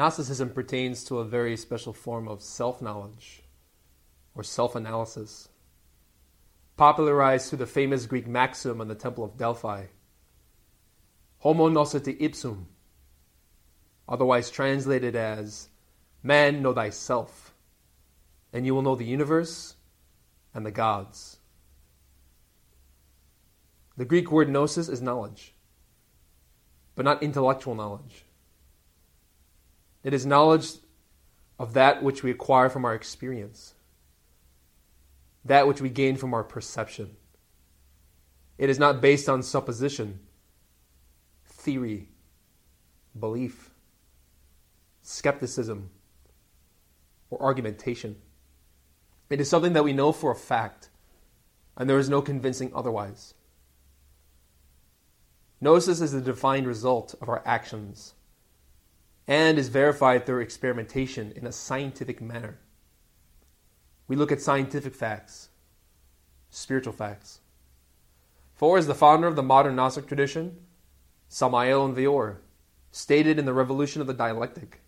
Gnosticism pertains to a very special form of self knowledge or self analysis, popularized through the famous Greek maxim on the Temple of Delphi Homo nosce ipsum, otherwise translated as Man, know thyself, and you will know the universe and the gods. The Greek word gnosis is knowledge, but not intellectual knowledge. It is knowledge of that which we acquire from our experience, that which we gain from our perception. It is not based on supposition, theory, belief, skepticism, or argumentation. It is something that we know for a fact, and there is no convincing otherwise. Gnosis is the defined result of our actions and is verified through experimentation in a scientific manner. We look at scientific facts, spiritual facts. For as the founder of the modern Gnostic tradition, Samael Aun Weor, stated in the Revolution of the Dialectic,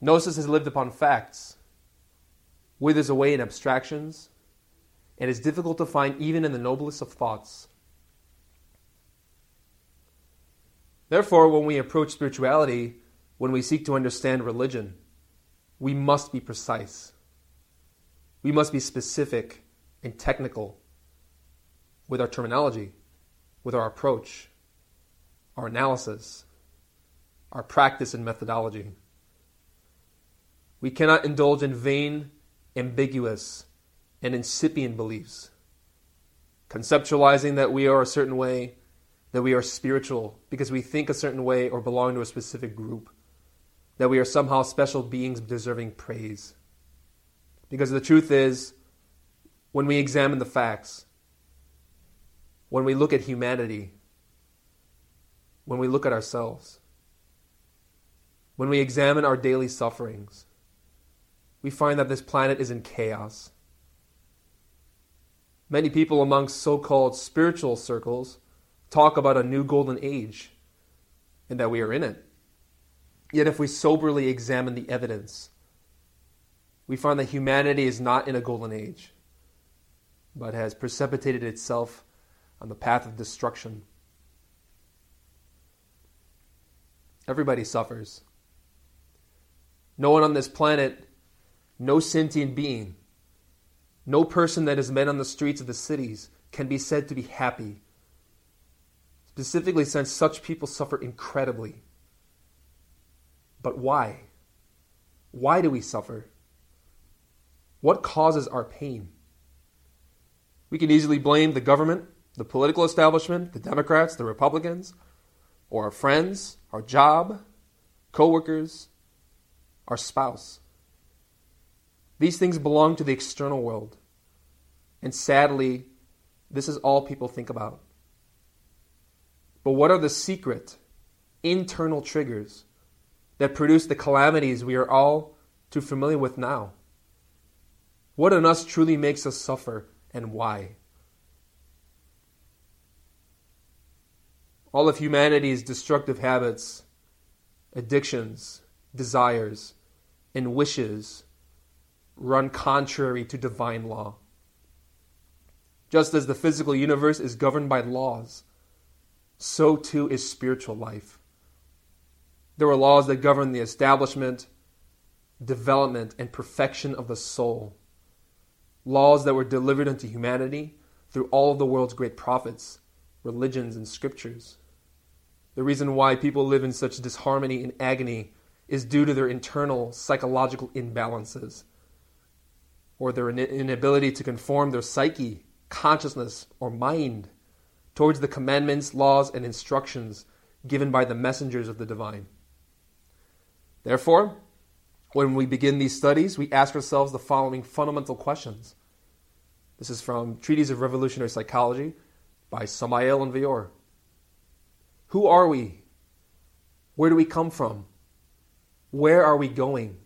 Gnosis has lived upon facts, withers away in abstractions, and is difficult to find even in the noblest of thoughts. Therefore, when we approach spirituality, when we seek to understand religion, we must be precise. We must be specific and technical with our terminology, with our approach, our analysis, our practice and methodology. We cannot indulge in vain, ambiguous, and incipient beliefs, conceptualizing that we are a certain way that we are spiritual because we think a certain way or belong to a specific group, that we are somehow special beings deserving praise. Because the truth is, when we examine the facts, when we look at humanity, when we look at ourselves, when we examine our daily sufferings, we find that this planet is in chaos. Many people amongst so called spiritual circles talk about a new golden age and that we are in it. Yet, if we soberly examine the evidence, we find that humanity is not in a golden age, but has precipitated itself on the path of destruction. Everybody suffers. No one on this planet, no sentient being, no person that is met on the streets of the cities can be said to be happy specifically since such people suffer incredibly. But why? Why do we suffer? What causes our pain? We can easily blame the government, the political establishment, the Democrats, the Republicans, or our friends, our job, coworkers, our spouse. These things belong to the external world. And sadly, this is all people think about. But what are the secret internal triggers that produce the calamities we are all too familiar with now? What in us truly makes us suffer and why? All of humanity's destructive habits, addictions, desires, and wishes run contrary to divine law. Just as the physical universe is governed by laws, so too is spiritual life. There are laws that govern the establishment, development, and perfection of the soul. Laws that were delivered unto humanity through all of the world's great prophets, religions, and scriptures. The reason why people live in such disharmony and agony is due to their internal psychological imbalances or their inability to conform their psyche, consciousness, or mind towards the commandments, laws, and instructions given by the messengers of the divine. Therefore, when we begin these studies, we ask ourselves the following fundamental questions. This is from Treatise of Revolutionary Psychology by Samael Aun Weor. Who are we? Where do we come from? Where are we going?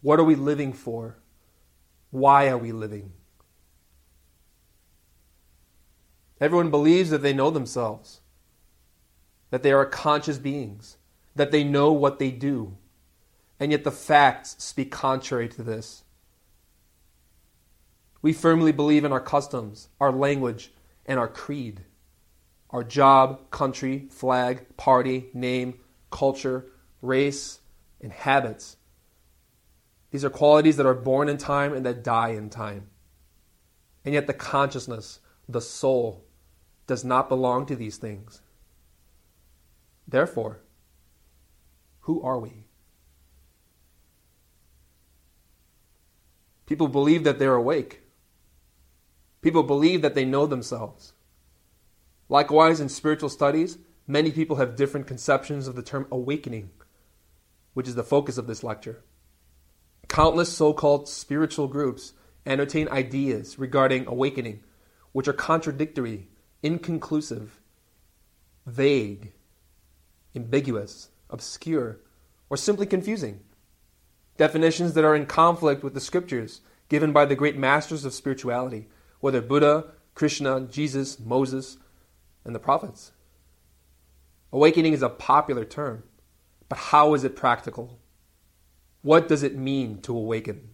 What are we living for? Why are we living? Everyone believes that they know themselves, that they are conscious beings, that they know what they do, and yet the facts speak contrary to this. We firmly believe in our customs, our language, and our creed. Our job, country, flag, party, name, culture, race, and habits. These are qualities that are born in time and that die in time. And yet, the consciousness, the soul, does not belong to these things. Therefore, who are we? People believe that they're awake. People believe that they know themselves. Likewise, in spiritual studies, many people have different conceptions of the term awakening which is the focus of this lecture. Countless so called spiritual groups entertain ideas regarding awakening, which are contradictory, inconclusive, vague, ambiguous, obscure, or simply confusing. Definitions that are in conflict with the scriptures given by the great masters of spirituality, whether Buddha, Krishna, Jesus, Moses, and the prophets. Awakening is a popular term but how is it practical? What does it mean to awaken?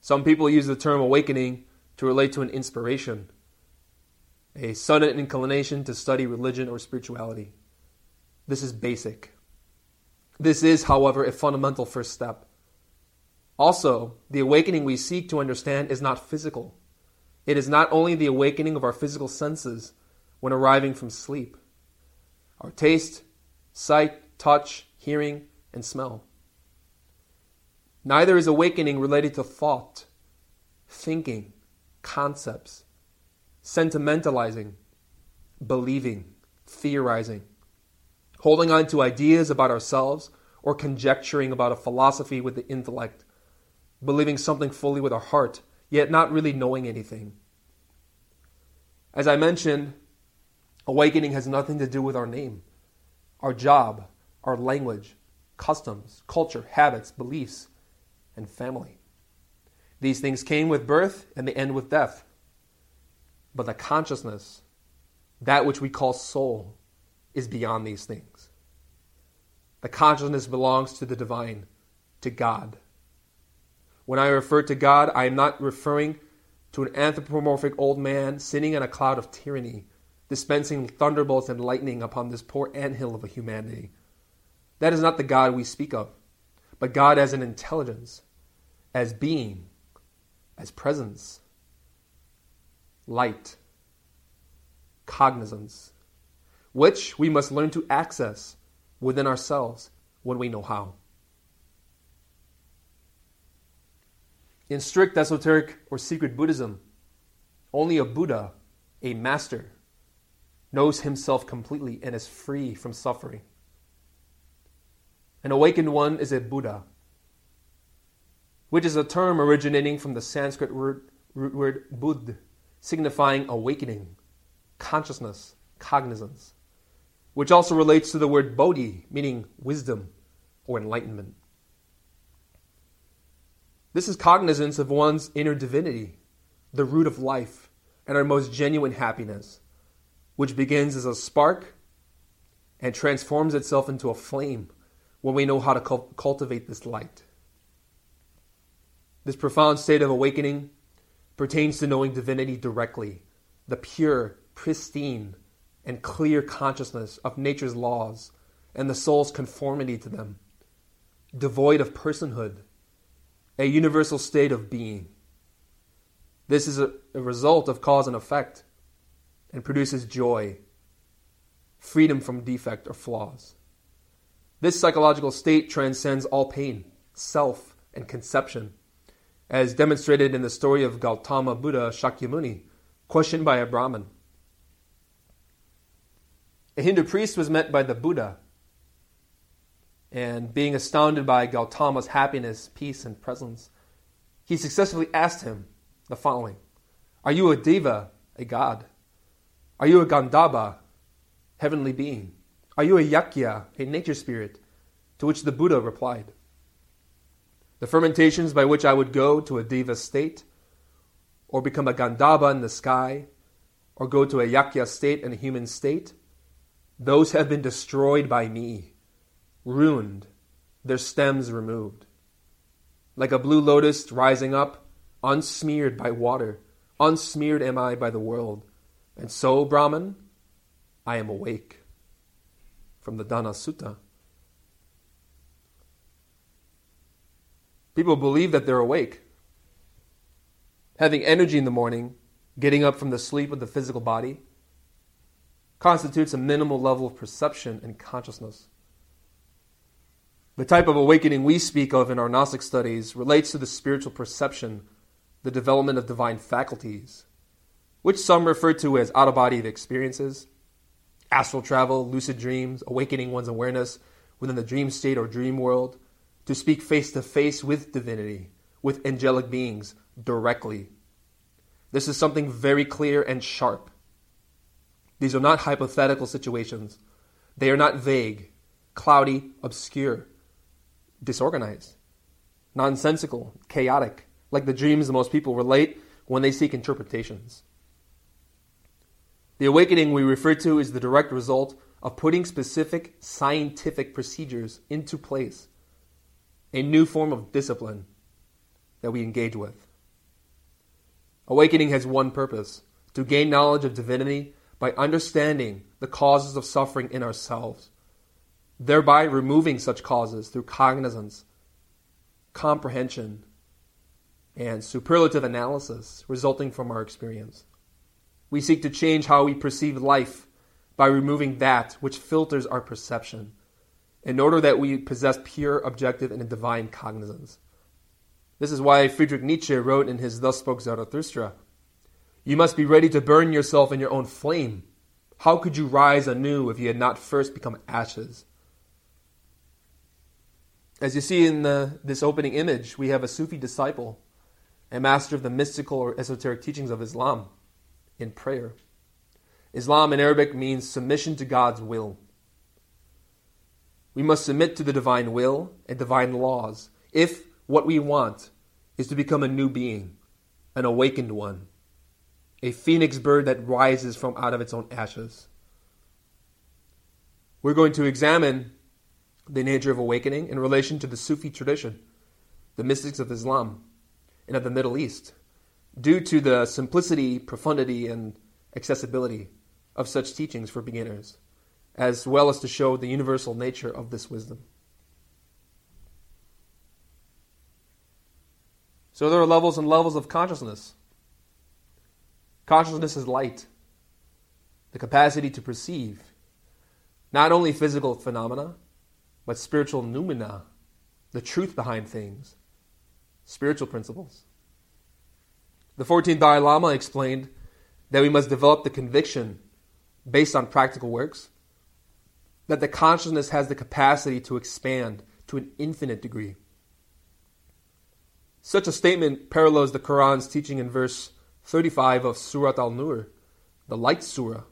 Some people use the term awakening to relate to an inspiration, a sudden inclination to study religion or spirituality. This is basic. This is, however, a fundamental first step. Also, the awakening we seek to understand is not physical. It is not only the awakening of our physical senses when arriving from sleep. Our taste, sight, touch, hearing, and smell. Neither is awakening related to thought, thinking, concepts, sentimentalizing, believing, theorizing, holding on to ideas about ourselves, or conjecturing about a philosophy with the intellect, believing something fully with our heart, yet not really knowing anything. As I mentioned, awakening has nothing to do with our name our job, our language, customs, culture, habits, beliefs, and family. These things came with birth and they end with death. But the consciousness, that which we call soul, is beyond these things. The consciousness belongs to the divine, to God. When I refer to God, I am not referring to an anthropomorphic old man sitting in a cloud of tyranny dispensing thunderbolts and lightning upon this poor anthill of a humanity. That is not the God we speak of, but God as an intelligence, as being, as presence, light, cognizance, which we must learn to access within ourselves when we know how. In strict esoteric or secret Buddhism, only a Buddha, a master, knows himself completely and is free from suffering. An awakened one is a Buddha, which is a term originating from the Sanskrit word, root word Buddh, signifying awakening, consciousness, cognizance. which also relates to the word bodhi, meaning wisdom or enlightenment. This is cognizance of one's inner divinity, the root of life, and our most genuine happiness, which begins as a spark and transforms itself into a flame when we know how to cultivate this light. This profound state of awakening pertains to knowing divinity directly, the pure, pristine, and clear consciousness of nature's laws and the soul's conformity to them, devoid of personhood, a universal state of being. This is a, a result of cause and effect and produces joy, freedom from defect or flaws. This psychological state transcends all pain, self, and conception, as demonstrated in the story of Gautama Buddha Shakyamuni, questioned by a Brahmin. A Hindu priest was met by the Buddha, and being astounded by Gautama's happiness, peace, and presence, he successfully asked him the following Are you a deva, a god? Are you a Gandhabba, heavenly being? Are you a Yakkha, a nature spirit? To which the Buddha replied, The fermentations by which I would go to a Deva state, or become a Gandhabba in the sky, or go to a Yakkha state and a human state, those have been destroyed by me, ruined, their stems removed. Like a blue lotus rising up, unsmeared by water, unsmeared am I by the world. And so, Brahman, I am awake. From the Dona Sutta. People believe that they're awake. Having energy in the morning, getting up from the sleep of the physical body, constitutes a minimal level of perception and consciousness. The type of awakening we speak of in our Gnostic studies relates to the spiritual perception, the development of divine faculties, which some refer to as out of body experiences, astral travel, lucid dreams, awakening one's awareness within the dream state or dream world, to speak face to face with divinity, with angelic beings directly. This is something very clear and sharp. These are not hypothetical situations. They are not vague, cloudy, obscure, disorganized, nonsensical, chaotic, like the dreams most people relate when they seek interpretations. The awakening we refer to is the direct result of putting specific scientific procedures into place, a new form of discipline that we engage with. Awakening has one purpose to gain knowledge of divinity by understanding the causes of suffering in ourselves, thereby removing such causes through cognizance, comprehension, and superlative analysis resulting from our experience. We seek to change how we perceive life by removing that which filters our perception in order that we possess pure, objective, and divine cognizance. This is why Friedrich Nietzsche wrote in his Thus Spoke Zarathustra you must be ready to burn yourself in your own flame. How could you rise anew if you had not first become ashes? As you see in the, this opening image, we have a Sufi disciple, a master of the mystical or esoteric teachings of Islam, in prayer. Islam in Arabic means submission to God's will. We must submit to the divine will and divine laws if what we want is to become a new being, an awakened one a phoenix bird that rises from out of its own ashes. We're going to examine the nature of awakening in relation to the Sufi tradition, the mystics of Islam, and of the Middle East, due to the simplicity, profundity, and accessibility of such teachings for beginners, as well as to show the universal nature of this wisdom. So there are levels and levels of consciousness. Consciousness is light, the capacity to perceive not only physical phenomena, but spiritual noumena, the truth behind things, spiritual principles. The 14th Dalai Lama explained that we must develop the conviction, based on practical works, that the consciousness has the capacity to expand to an infinite degree. Such a statement parallels the Quran's teaching in verse 35 of Surat al Nur, the Light Surah,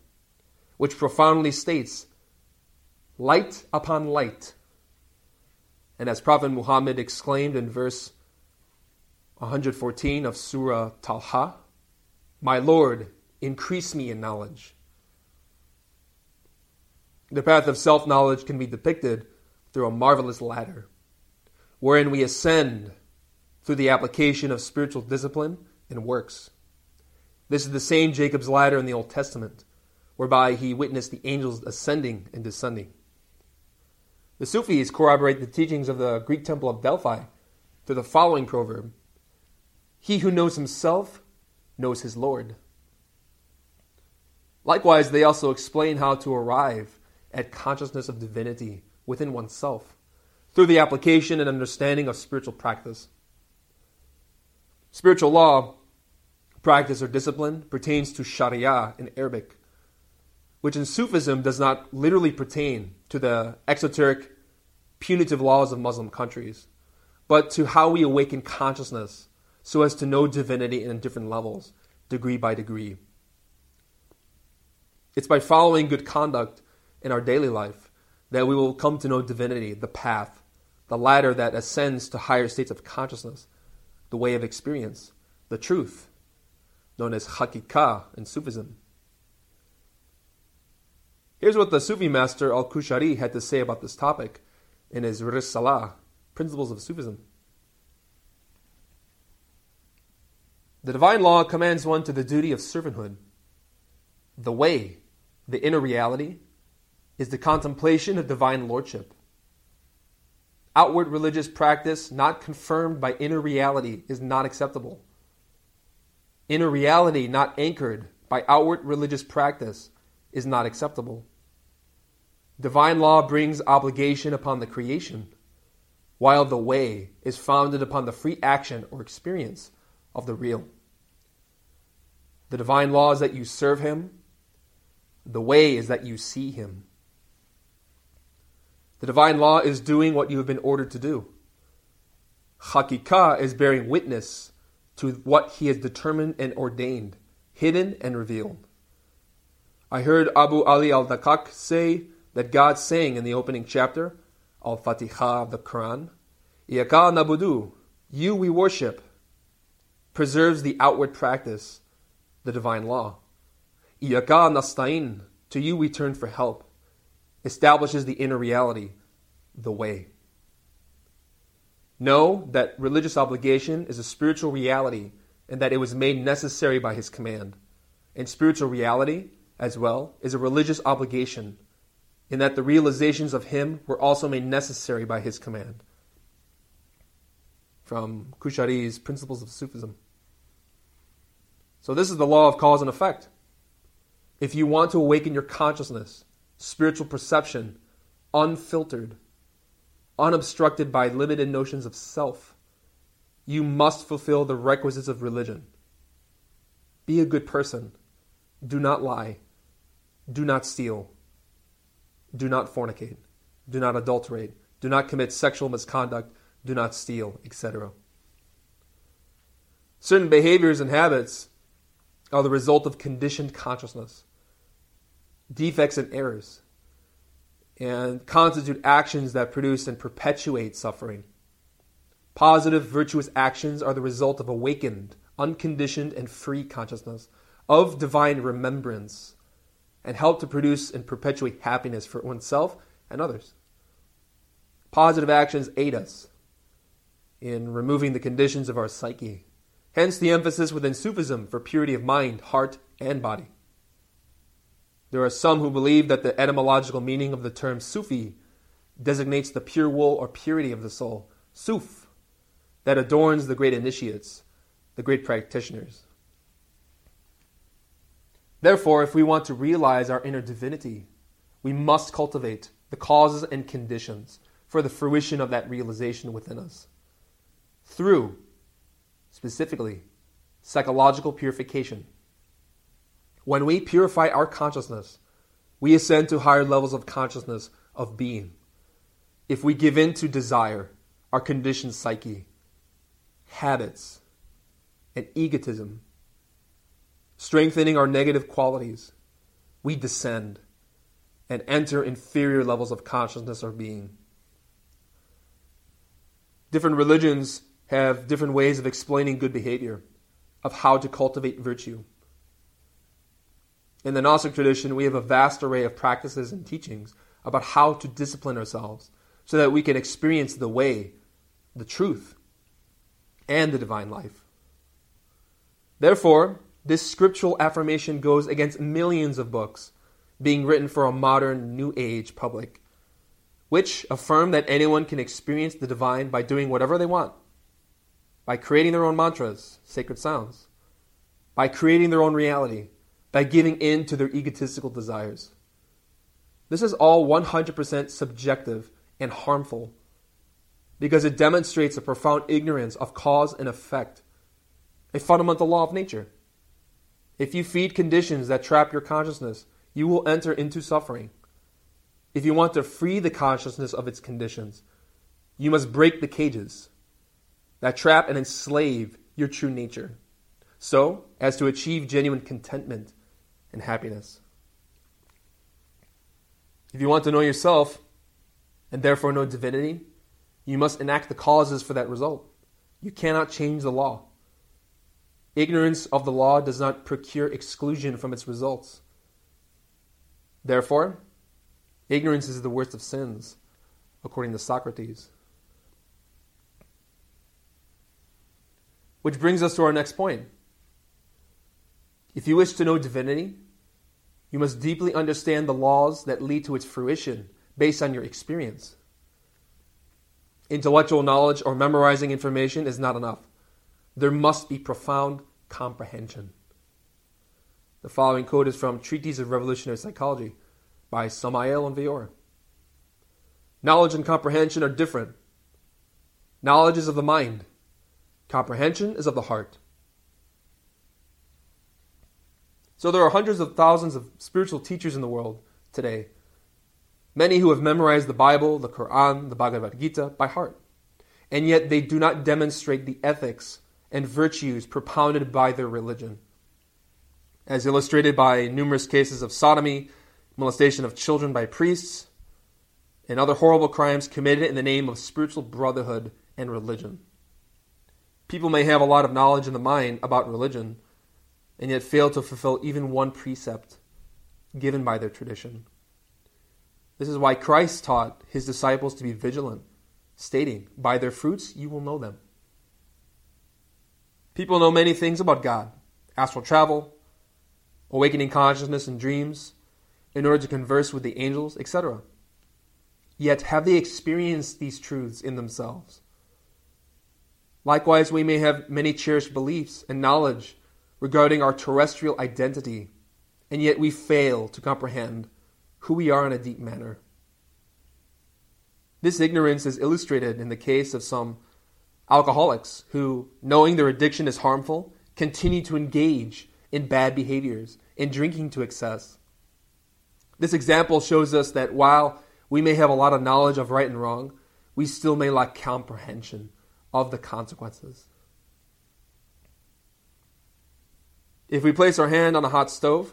which profoundly states light upon light. And as Prophet Muhammad exclaimed in verse 114 of Surah Taha, My Lord, increase me in knowledge. The path of self knowledge can be depicted through a marvelous ladder, wherein we ascend through the application of spiritual discipline and works. This is the same Jacob's ladder in the Old Testament, whereby he witnessed the angels ascending and descending. The Sufis corroborate the teachings of the Greek temple of Delphi through the following proverb He who knows himself knows his Lord. Likewise, they also explain how to arrive at consciousness of divinity within oneself through the application and understanding of spiritual practice. Spiritual law, practice, or discipline pertains to Sharia in Arabic, which in Sufism does not literally pertain to the exoteric punitive laws of Muslim countries, but to how we awaken consciousness so as to know divinity in different levels, degree by degree. It's by following good conduct in our daily life that we will come to know divinity, the path, the ladder that ascends to higher states of consciousness, the way of experience, the truth, known as hakika in Sufism. Here's what the Sufi master Al Qushayri had to say about this topic in his Risalah, Principles of Sufism. The divine law commands one to the duty of servanthood. The way, the inner reality, is the contemplation of divine lordship. Outward religious practice not confirmed by inner reality is not acceptable. Inner reality not anchored by outward religious practice is not acceptable. Divine law brings obligation upon the creation, while the way is founded upon the free action or experience of the real. The divine law is that you serve Him, the way is that you see Him. The divine law is doing what you have been ordered to do. Hakika is bearing witness to what He has determined and ordained, hidden and revealed. I heard Abu Ali al Daqqaq say that God saying in the opening chapter, Al Fatiha of the Quran, Iyaka nabudu, you we worship, preserves the outward practice, the divine law. Iyaka nastain, to you we turn for help, establishes the inner reality, the way. Know that religious obligation is a spiritual reality and that it was made necessary by his command. And spiritual reality, as well, is a religious obligation in that the realizations of him were also made necessary by his command. From Qushayri's Principles of Sufism. So, this is the law of cause and effect. If you want to awaken your consciousness, spiritual perception, unfiltered, unobstructed by limited notions of self, you must fulfill the requisites of religion. Be a good person. Do not lie. Do not steal do not fornicate, do not adulterate, do not commit sexual misconduct, do not steal, etc. Certain behaviors and habits are the result of conditioned consciousness, defects and errors, and constitute actions that produce and perpetuate suffering. Positive, virtuous actions are the result of awakened, unconditioned, and free consciousness, of divine remembrance, and help to produce and perpetuate happiness for oneself and others. Positive actions aid us in removing the conditions of our psyche. Hence the emphasis within Sufism for purity of mind, heart, and body. There are some who believe that the etymological meaning of the term Sufi designates the pure wool or purity of the soul, Suf, that adorns the great initiates, the great practitioners. Therefore, if we want to realize our inner divinity, we must cultivate the causes and conditions for the fruition of that realization within us. Through, specifically, psychological purification. When we purify our consciousness, we ascend to higher levels of consciousness of being. If we give in to desire, our conditioned psyche, habits, and egotism, strengthening our negative qualities, we descend and enter inferior levels of consciousness or being. Different religions have different ways of explaining good behavior, of how to cultivate virtue. In the Gnostic tradition, we have a vast array of practices and teachings about how to discipline ourselves so that we can experience the way, the truth, and the divine life. Therefore, this scriptural affirmation goes against millions of books being written for a modern New Age public, which affirm that anyone can experience the divine by doing whatever they want, by creating their own mantras, sacred sounds, by creating their own reality, by giving in to their egotistical desires. This is all 100% subjective and harmful because it demonstrates a profound ignorance of cause and effect, a fundamental law of nature. If you feed conditions that trap your consciousness, you will enter into suffering. If you want to free the consciousness of its conditions, you must break the cages that trap and enslave your true nature, so as to achieve genuine contentment and happiness. If you want to know yourself, and therefore know divinity, you must enact the causes for that result. You cannot change the law. Ignorance of the law does not procure exclusion from its results. Therefore, ignorance is the worst of sins, according to Socrates. Which brings us to our next point. If you wish to know divinity, you must deeply understand the laws that lead to its fruition based on your experience. Intellectual knowledge or memorizing information is not enough. There must be profound comprehension. The following quote is from Treatise of Revolutionary Psychology by Samael Aun Weor. Knowledge and comprehension are different. Knowledge is of the mind, comprehension is of the heart. So there are hundreds of thousands of spiritual teachers in the world today. Many who have memorized the Bible, the Quran, the Bhagavad Gita by heart. And yet they do not demonstrate the ethics and virtues propounded by their religion. As illustrated by numerous cases of sodomy, molestation of children by priests, and other horrible crimes committed in the name of spiritual brotherhood and religion. People may have a lot of knowledge in the mind about religion, and yet fail to fulfill even one precept given by their tradition. This is why Christ taught his disciples to be vigilant, stating, By their fruits you will know them. People know many things about God astral travel, awakening consciousness in dreams, in order to converse with the angels, etc. Yet have they experienced these truths in themselves? Likewise, we may have many cherished beliefs and knowledge regarding our terrestrial identity, and yet we fail to comprehend who we are in a deep manner. This ignorance is illustrated in the case of some alcoholics who, knowing their addiction is harmful, continue to engage in bad behaviors, in drinking to excess. This example shows us that while we may have a lot of knowledge of right and wrong, we still may lack comprehension of the consequences. If we place our hand on a hot stove,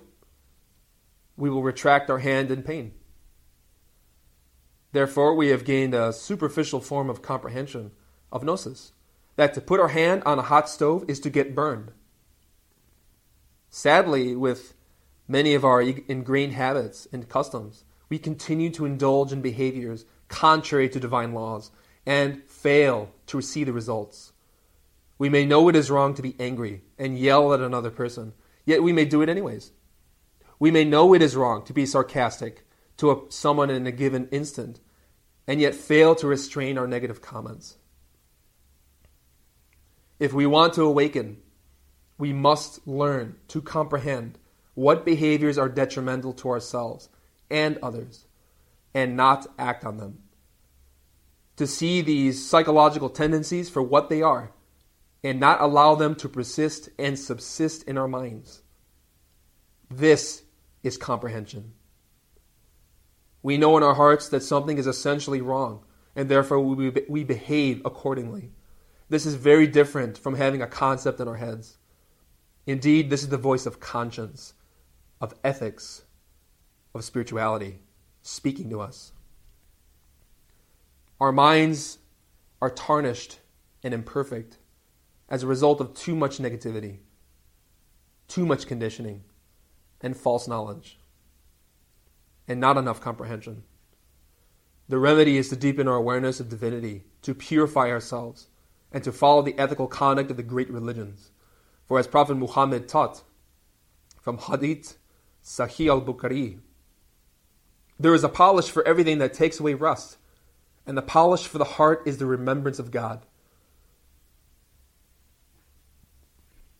we will retract our hand in pain. Therefore, we have gained a superficial form of comprehension of gnosis that to put our hand on a hot stove is to get burned. Sadly, with many of our ingrained habits and customs, we continue to indulge in behaviors contrary to divine laws and fail to see the results. We may know it is wrong to be angry and yell at another person, yet we may do it anyways. We may know it is wrong to be sarcastic to a, someone in a given instant, and yet fail to restrain our negative comments. If we want to awaken, we must learn to comprehend what behaviors are detrimental to ourselves and others, and not act on them. To see these psychological tendencies for what they are and not allow them to persist and subsist in our minds. This is comprehension. We know in our hearts that something is essentially wrong, and therefore we, we behave accordingly. This is very different from having a concept in our heads. Indeed, this is the voice of conscience, of ethics, of spirituality. speaking to us. Our minds are tarnished and imperfect as a result of too much negativity, too much conditioning, and false knowledge, and not enough comprehension. The remedy is to deepen our awareness of divinity, to purify ourselves, and to follow the ethical conduct of the great religions. For as Prophet Muhammad taught from Hadith Sahih al Bukhari, there is a polish for everything that takes away rust, and the polish for the heart is the remembrance of God.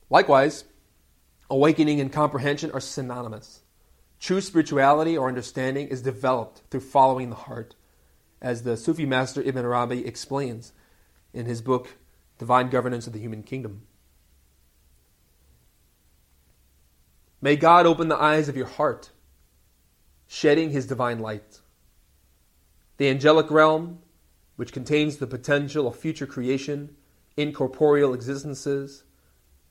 Likewise, awakening and comprehension are synonymous. True spirituality or understanding is developed through following the heart, as the Sufi master Ibn Arabi explains in his book Divine Governance of the Human Kingdom. May God open the eyes of your heart, shedding his divine light. The angelic realm, which contains the potential of future creation, incorporeal existences,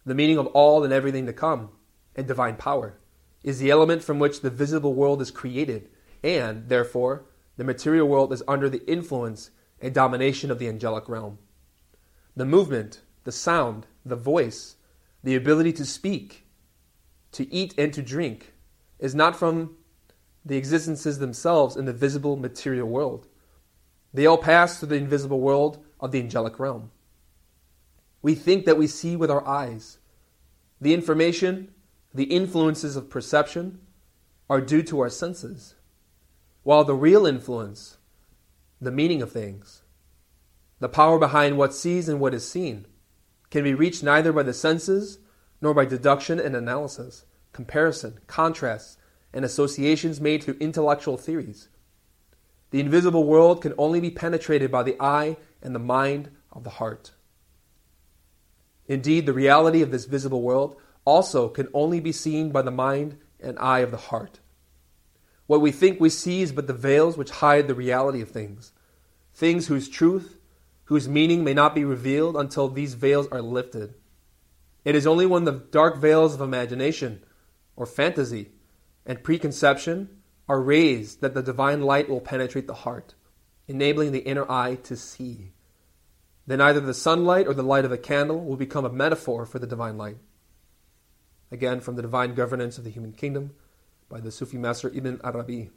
the meaning of all and everything to come, and divine power, is the element from which the visible world is created, and, therefore, the material world is under the influence and domination of the angelic realm. The movement, the sound, the voice, the ability to speak, to eat and to drink is not from the existences themselves in the visible material world. They all pass through the invisible world of the angelic realm. We think that we see with our eyes. The information, the influences of perception, are due to our senses, while the real influence, the meaning of things, the power behind what sees and what is seen, can be reached neither by the senses nor by deduction and analysis, comparison, contrasts, and associations made through intellectual theories. The invisible world can only be penetrated by the eye and the mind of the heart. Indeed, the reality of this visible world also can only be seen by the mind and eye of the heart. What we think we see is but the veils which hide the reality of things, things whose truth, whose meaning may not be revealed until these veils are lifted. It is only when the dark veils of imagination or fantasy and preconception are raised that the divine light will penetrate the heart, enabling the inner eye to see. Then either the sunlight or the light of a candle will become a metaphor for the divine light. Again, from the Divine Governance of the Human Kingdom by the Sufi master Ibn Arabi.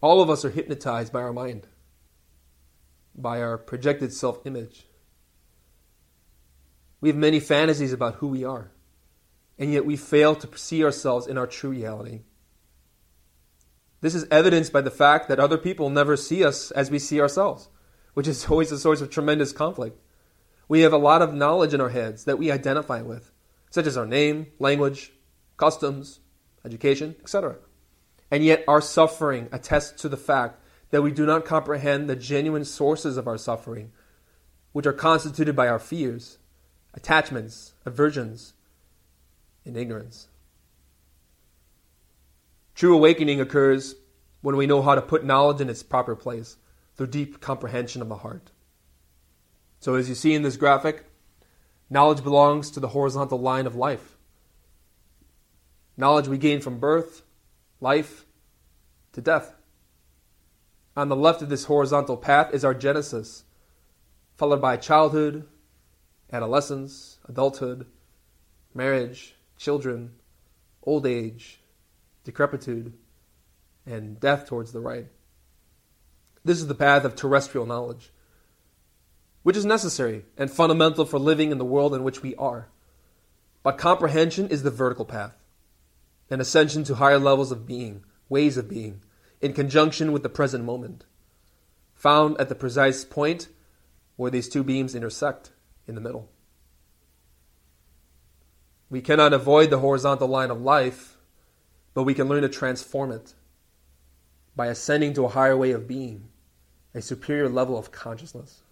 All of us are hypnotized by our mind, by our projected self image. We have many fantasies about who we are, and yet we fail to see ourselves in our true reality. This is evidenced by the fact that other people never see us as we see ourselves, which is always a source of tremendous conflict. We have a lot of knowledge in our heads that we identify with, such as our name, language, customs, education, etc. And yet our suffering attests to the fact that we do not comprehend the genuine sources of our suffering, which are constituted by our fears, attachments, aversions, and ignorance. True awakening occurs when we know how to put knowledge in its proper place through deep comprehension of the heart. So, as you see in this graphic, knowledge belongs to the horizontal line of life. Knowledge we gain from birth, life, to death. On the left of this horizontal path is our genesis, followed by childhood, adolescence, adulthood, marriage, children, old age, decrepitude, and death towards the right. This is the path of terrestrial knowledge, which is necessary and fundamental for living in the world in which we are. But comprehension is the vertical path, an ascension to higher levels of being, ways of being, in conjunction with the present moment, found at the precise point where these two beams intersect in the middle. We cannot avoid the horizontal line of life, but we can learn to transform it by ascending to a higher way of being, a superior level of consciousness.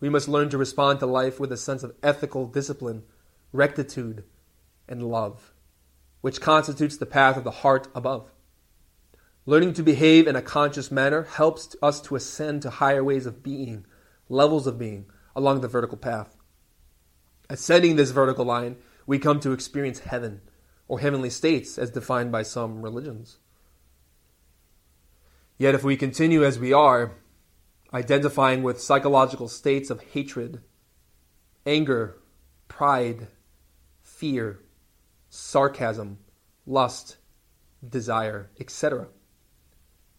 We must learn to respond to life with a sense of ethical discipline, rectitude, and love, which constitutes the path of the heart above. Learning to behave in a conscious manner helps us to ascend to higher ways of being, levels of being, along the vertical path. Ascending this vertical line, we come to experience heaven, or heavenly states as defined by some religions. Yet, if we continue as we are, identifying with psychological states of hatred, anger, pride, fear, sarcasm, lust, desire, etc.,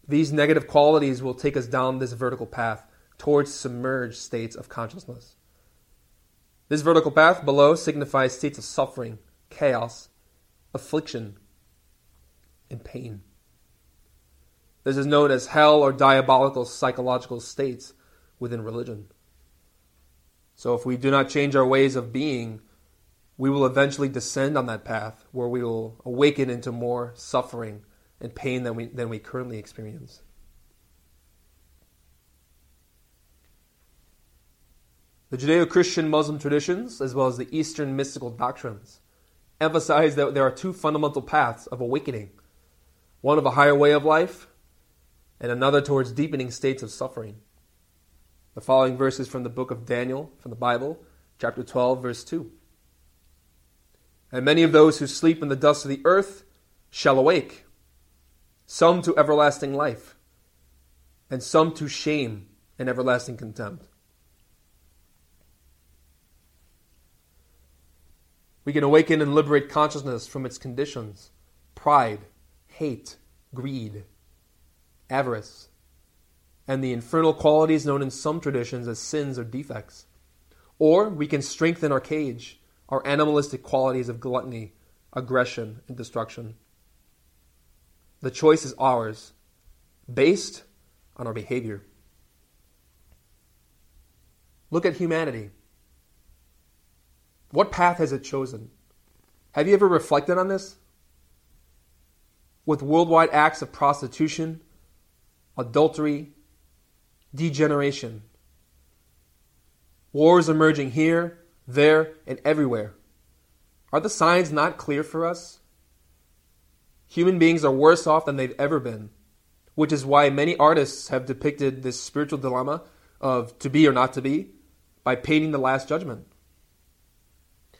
these negative qualities will take us down this vertical path towards submerged states of consciousness. This vertical path below signifies states of suffering, chaos, affliction, and pain. This is known as hell or diabolical psychological states within religion. So, if we do not change our ways of being, we will eventually descend on that path where we will awaken into more suffering and pain than we, than we currently experience. The Judeo Christian Muslim traditions, as well as the Eastern mystical doctrines, emphasize that there are two fundamental paths of awakening one of a higher way of life, and another towards deepening states of suffering. The following verses from the book of Daniel, from the Bible, chapter 12, verse 2. And many of those who sleep in the dust of the earth shall awake, some to everlasting life, and some to shame and everlasting contempt. We can awaken and liberate consciousness from its conditions pride, hate, greed, avarice, and the infernal qualities known in some traditions as sins or defects. Or we can strengthen our cage, our animalistic qualities of gluttony, aggression, and destruction. The choice is ours, based on our behavior. Look at humanity. What path has it chosen? Have you ever reflected on this? With worldwide acts of prostitution, adultery, degeneration, wars emerging here, there, and everywhere. Are the signs not clear for us? Human beings are worse off than they've ever been, which is why many artists have depicted this spiritual dilemma of to be or not to be by painting the Last Judgment.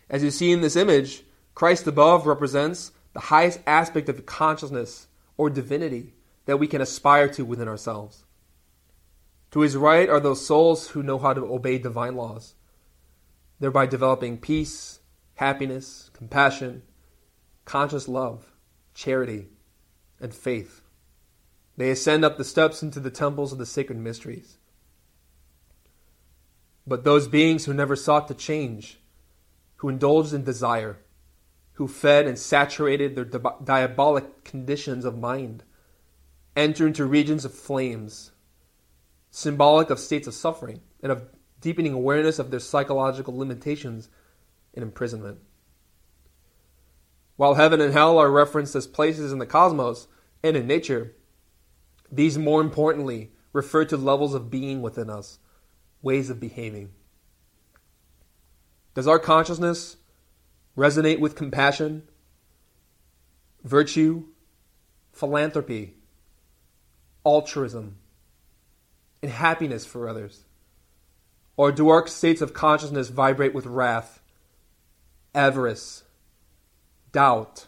As you see in this image, Christ above represents the highest aspect of consciousness or divinity that we can aspire to within ourselves. To his right are those souls who know how to obey divine laws, thereby developing peace, happiness, compassion, conscious love, charity, and faith. They ascend up the steps into the temples of the sacred mysteries. But those beings who never sought to change, who indulged in desire, who fed and saturated their di- diabolic conditions of mind, enter into regions of flames, symbolic of states of suffering and of deepening awareness of their psychological limitations and imprisonment. While heaven and hell are referenced as places in the cosmos and in nature, these more importantly refer to levels of being within us, ways of behaving. Does our consciousness resonate with compassion, virtue, philanthropy, altruism, and happiness for others? Or do our states of consciousness vibrate with wrath, avarice, doubt,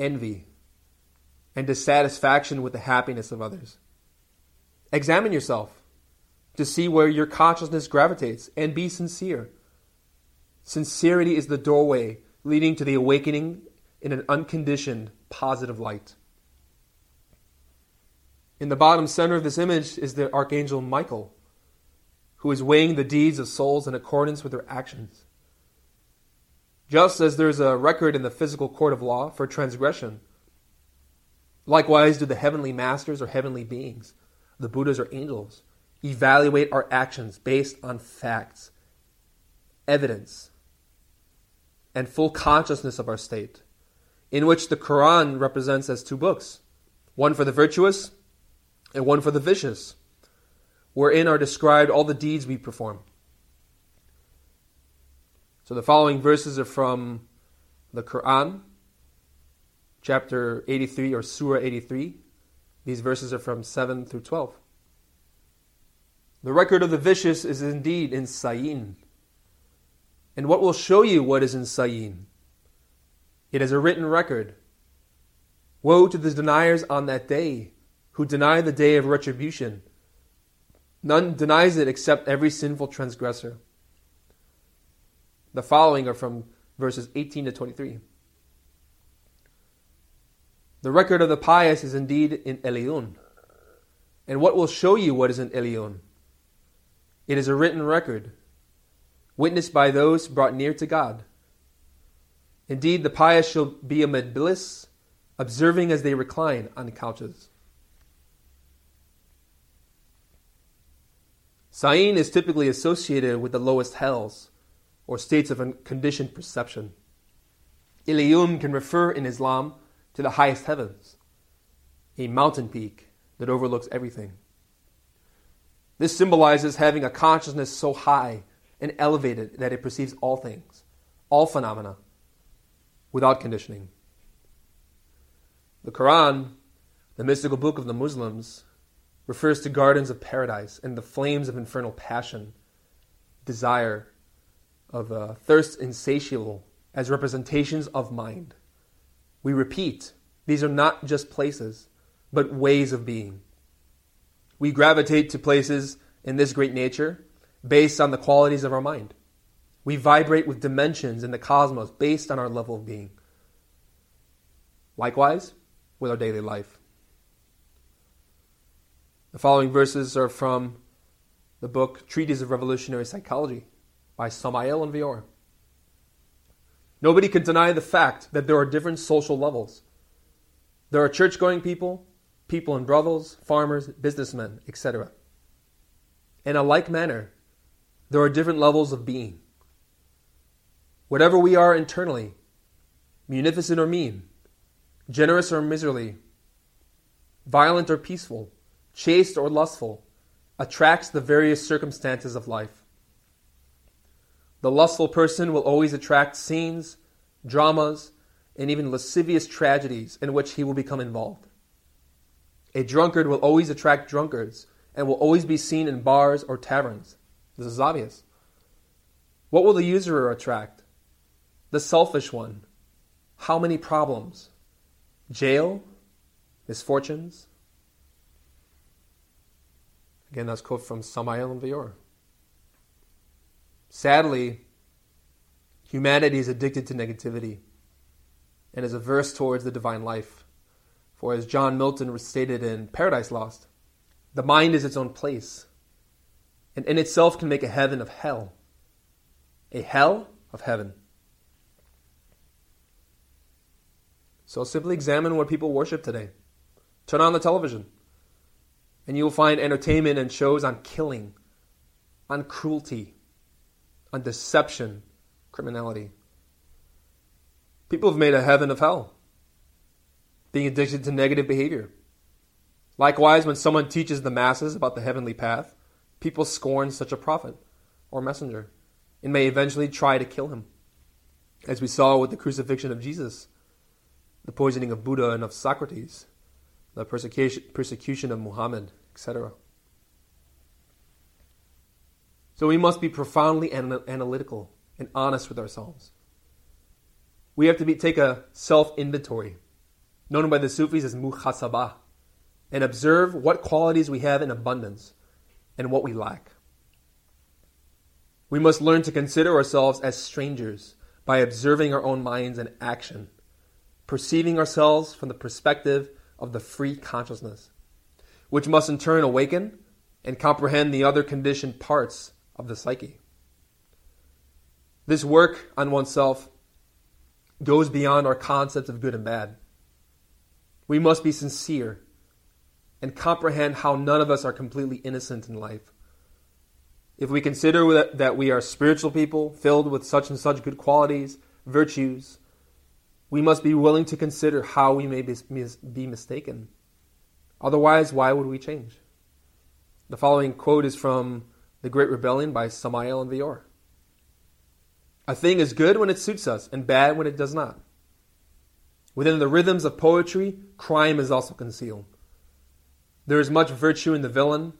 envy, and dissatisfaction with the happiness of others? Examine yourself to see where your consciousness gravitates and be sincere. Sincerity is the doorway leading to the awakening in an unconditioned, positive light. In the bottom center of this image is the archangel Michael, who is weighing the deeds of souls in accordance with their actions. Just as there's a record in the physical court of law for transgression, likewise do the heavenly masters or heavenly beings, the Buddhas or angels, evaluate our actions based on facts, evidence, and full consciousness of our state, in which the Quran represents as two books one for the virtuous and one for the vicious, wherein are described all the deeds we perform. So the following verses are from the Quran, chapter 83 or Surah 83. These verses are from 7 through 12. The record of the vicious is indeed in Sayin, and what will show you what is in Sayin? It is a written record. Woe to the deniers on that day who deny the day of retribution. None denies it except every sinful transgressor. The following are from verses 18 to 23. The record of the pious is indeed in Iliyun. And what will show you what is in Iliyun? It is a written record, witnessed by those brought near to God. Indeed, the pious shall be amid bliss, observing as they recline on the couches. Sa'in is typically associated with the lowest hells, or states of unconditioned perception. Iliyun can refer in Islam to the highest heavens, a mountain peak that overlooks everything. This symbolizes having a consciousness so high and elevated that it perceives all things, all phenomena, without conditioning. The Quran, the mystical book of the Muslims, refers to gardens of paradise and the flames of infernal passion, desire, of uh, thirst insatiable as representations of mind. We repeat, these are not just places, but ways of being. We gravitate to places in this great nature based on the qualities of our mind. We vibrate with dimensions in the cosmos based on our level of being. Likewise, with our daily life. The following verses are from the book Treatise of Revolutionary Psychology by Samael Aun Weor. Nobody can deny the fact that there are different social levels. There are church going people, people in brothels, farmers, businessmen, etc. In a like manner, there are different levels of being. Whatever we are internally, munificent or mean, generous or miserly, violent or peaceful, chaste or lustful, attracts the various circumstances of life. The lustful person will always attract scenes, dramas, and even lascivious tragedies in which he will become involved. A drunkard will always attract drunkards and will always be seen in bars or taverns. This is obvious. What will the usurer attract? The selfish one. How many problems? Jail? Misfortunes? Again, that's quote from Samael Aun Weor. Sadly, humanity is addicted to negativity and is averse towards the divine life. For as John Milton stated in Paradise Lost, the mind is its own place, and in itself can make a heaven of hell, a hell of heaven. So simply examine what people worship today. Turn on the television, and you will find entertainment and shows on killing, on cruelty, on deception, criminality. People have made a heaven of hell, being addicted to negative behavior. Likewise, when someone teaches the masses about the heavenly path, people scorn such a prophet or messenger and may eventually try to kill him. As we saw with the crucifixion of Jesus, the poisoning of Buddha and of Socrates, the persecution, persecution of Muhammad, etc. So we must be profoundly analytical and honest with ourselves. We have to be, take a self inventory, known by the Sufis as muhasabah, and observe what qualities we have in abundance and what we lack. We must learn to consider ourselves as strangers by observing our own minds and action, perceiving ourselves from the perspective of the free consciousness, which must in turn awaken and comprehend the other conditioned parts of the psyche. This work on oneself goes beyond our concepts of good and bad. We must be sincere and comprehend how none of us are completely innocent in life. If we consider that we are spiritual people filled with such and such good qualities, virtues, we must be willing to consider how we may be mistaken. Otherwise, why would we change? The following quote is from the Great Rebellion by Samael Aun Weor. A thing is good when it suits us and bad when it does not. Within the rhythms of poetry, crime is also concealed. There is much virtue in the villain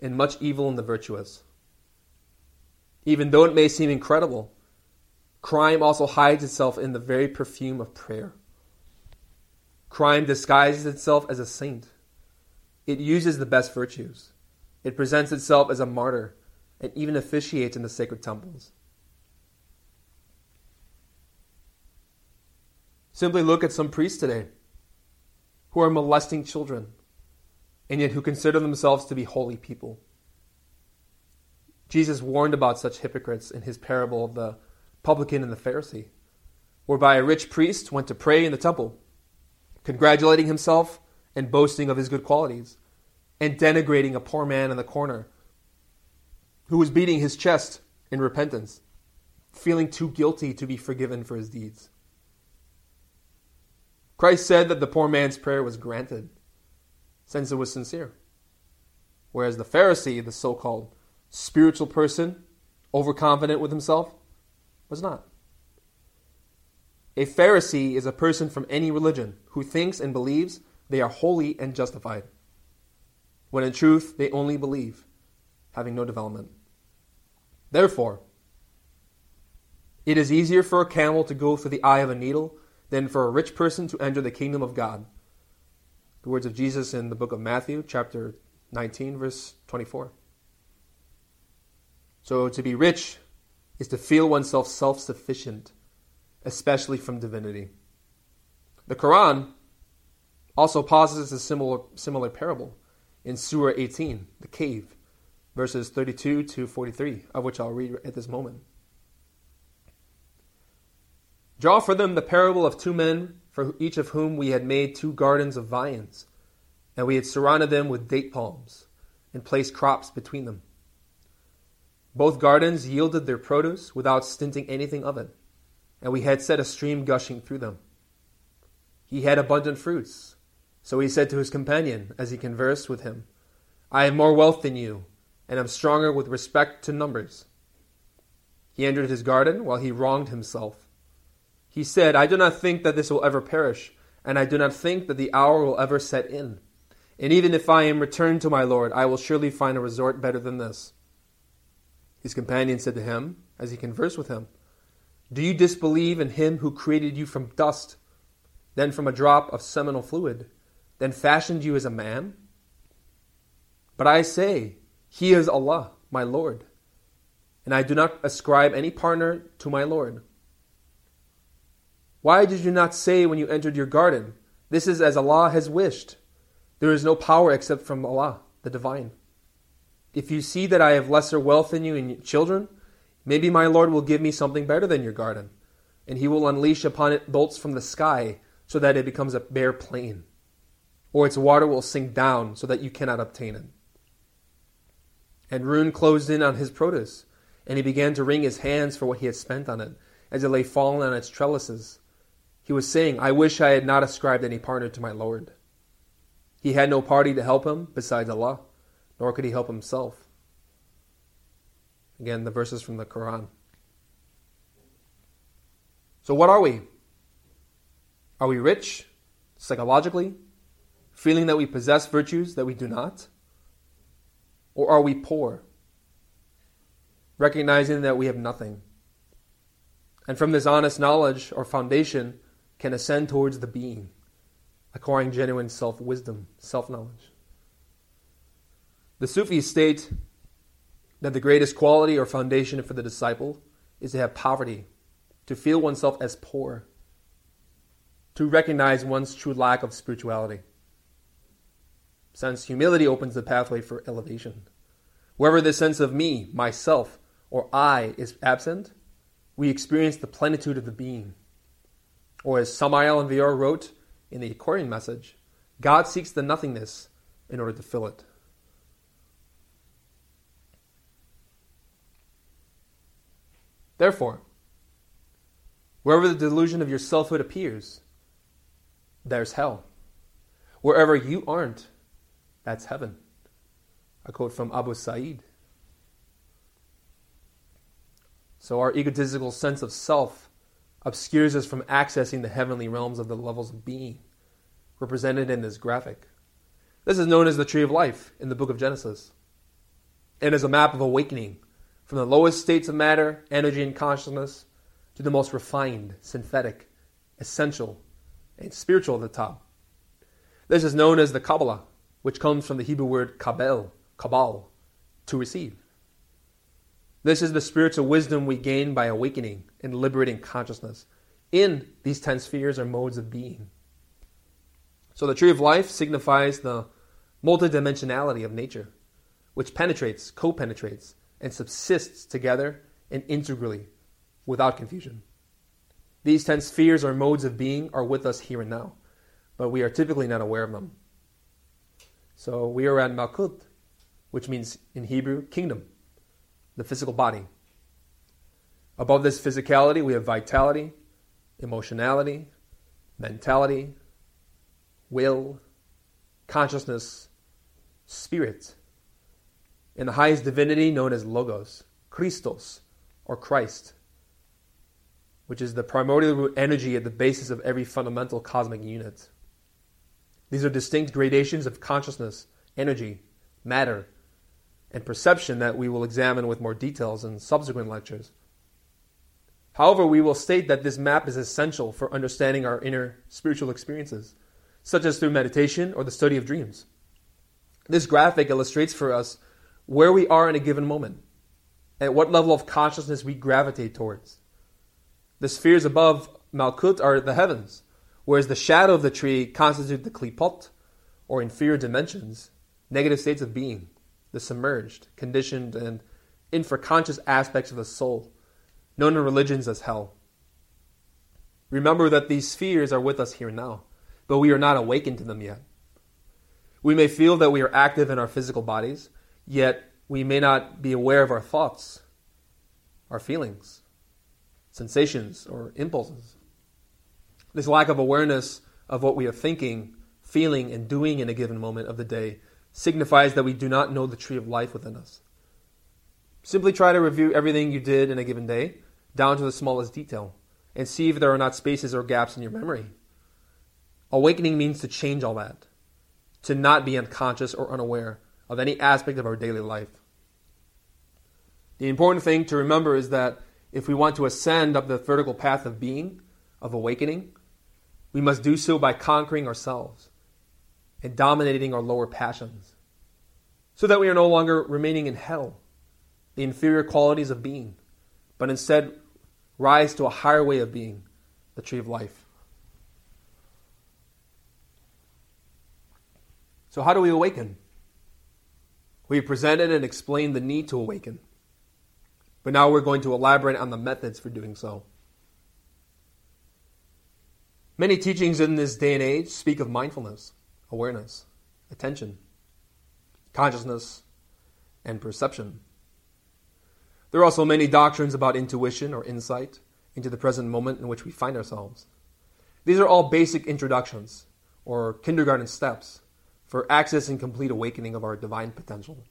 and much evil in the virtuous. Even though it may seem incredible, crime also hides itself in the very perfume of prayer. Crime disguises itself as a saint. It uses the best virtues. It presents itself as a martyr and even officiates in the sacred temples. Simply look at some priests today who are molesting children and yet who consider themselves to be holy people. Jesus warned about such hypocrites in his parable of the publican and the Pharisee, whereby a rich priest went to pray in the temple, congratulating himself and boasting of his good qualities, and denigrating a poor man in the corner who was beating his chest in repentance, feeling too guilty to be forgiven for his deeds. Christ said that the poor man's prayer was granted since it was sincere. Whereas the Pharisee, the so called spiritual person, overconfident with himself, was not. A Pharisee is a person from any religion who thinks and believes they are holy and justified, when in truth they only believe, having no development. Therefore, it is easier for a camel to go through the eye of a needle than for a rich person to enter the kingdom of God. The words of Jesus in the book of Matthew, chapter 19, verse 24. So to be rich is to feel oneself self sufficient, especially from divinity. The Quran also posits a similar, similar parable in Surah 18, the cave, verses 32 to 43, of which I'll read at this moment. Draw for them the parable of two men, for each of whom we had made two gardens of vines, and we had surrounded them with date palms, and placed crops between them. Both gardens yielded their produce without stinting anything of it, and we had set a stream gushing through them. He had abundant fruits, so he said to his companion as he conversed with him, I have more wealth than you, and am stronger with respect to numbers. He entered his garden while he wronged himself he said, I do not think that this will ever perish, and I do not think that the hour will ever set in. And even if I am returned to my Lord, I will surely find a resort better than this. His companion said to him, as he conversed with him, Do you disbelieve in him who created you from dust, then from a drop of seminal fluid, then fashioned you as a man? But I say, He is Allah, my Lord, and I do not ascribe any partner to my Lord. Why did you not say when you entered your garden, This is as Allah has wished? There is no power except from Allah, the Divine. If you see that I have lesser wealth than you and your children, maybe my Lord will give me something better than your garden, and He will unleash upon it bolts from the sky so that it becomes a bare plain, or its water will sink down so that you cannot obtain it. And ruin closed in on his produce, and he began to wring his hands for what he had spent on it, as it lay fallen on its trellises. He was saying, I wish I had not ascribed any partner to my Lord. He had no party to help him besides Allah, nor could he help himself. Again, the verses from the Quran. So, what are we? Are we rich, psychologically, feeling that we possess virtues that we do not? Or are we poor, recognizing that we have nothing? And from this honest knowledge or foundation, can ascend towards the being, acquiring genuine self wisdom, self knowledge. The Sufis state that the greatest quality or foundation for the disciple is to have poverty, to feel oneself as poor, to recognize one's true lack of spirituality. Since humility opens the pathway for elevation. Wherever the sense of me, myself, or I is absent, we experience the plenitude of the being. Or as Samael Aun Weor wrote in the Aquarian message, God seeks the nothingness in order to fill it. Therefore, wherever the delusion of your selfhood appears, there's hell. Wherever you aren't, that's heaven. A quote from Abu Sa'id. So, our egotistical sense of self obscures us from accessing the heavenly realms of the levels of being, represented in this graphic. This is known as the tree of life in the book of Genesis, and is a map of awakening from the lowest states of matter, energy, and consciousness to the most refined, synthetic, essential, and spiritual at the top. This is known as the Kabbalah, which comes from the Hebrew word kabel, kabal, to receive. This is the spiritual wisdom we gain by awakening and liberating consciousness in these ten spheres or modes of being. So the tree of life signifies the multidimensionality of nature, which penetrates, co penetrates, and subsists together and integrally without confusion. These ten spheres or modes of being are with us here and now, but we are typically not aware of them. So we are at Malkut, which means in Hebrew, kingdom, the physical body. Above this physicality, we have vitality, emotionality, mentality, will, consciousness, spirit. and the highest divinity known as Logos, Christos, or Christ, which is the primordial root energy at the basis of every fundamental cosmic unit. These are distinct gradations of consciousness, energy, matter, and perception that we will examine with more details in subsequent lectures. However, we will state that this map is essential for understanding our inner spiritual experiences, such as through meditation or the study of dreams. This graphic illustrates for us where we are in a given moment, at what level of consciousness we gravitate towards. The spheres above Malkut are the heavens, whereas the shadow of the tree constitute the klipot, or inferior dimensions, negative states of being, the submerged, conditioned, and infraconscious aspects of the soul, known in religions as hell. Remember that these spheres are with us here now, but we are not awakened to them yet. We may feel that we are active in our physical bodies, yet we may not be aware of our thoughts, our feelings, sensations, or impulses. This lack of awareness of what we are thinking, feeling, and doing in a given moment of the day signifies that we do not know the tree of life within us. Simply try to review everything you did in a given day, down to the smallest detail, and see if there are not spaces or gaps in your memory. Awakening means to change all that to not be unconscious or unaware of any aspect of our daily life. The important thing to remember is that if we want to ascend up the vertical path of being, of awakening, we must do so by conquering ourselves and dominating our lower passions, so that we are no longer remaining in hell, the inferior qualities of being, but instead rise to a higher way of being, the tree of life. So, how do we awaken? We presented and explained the need to awaken. But now we're going to elaborate on the methods for doing so. Many teachings in this day and age speak of mindfulness, awareness, attention, consciousness, and perception. There are also many doctrines about intuition or insight into the present moment in which we find ourselves. These are all basic introductions or kindergarten steps for accessing complete awakening of our divine potential.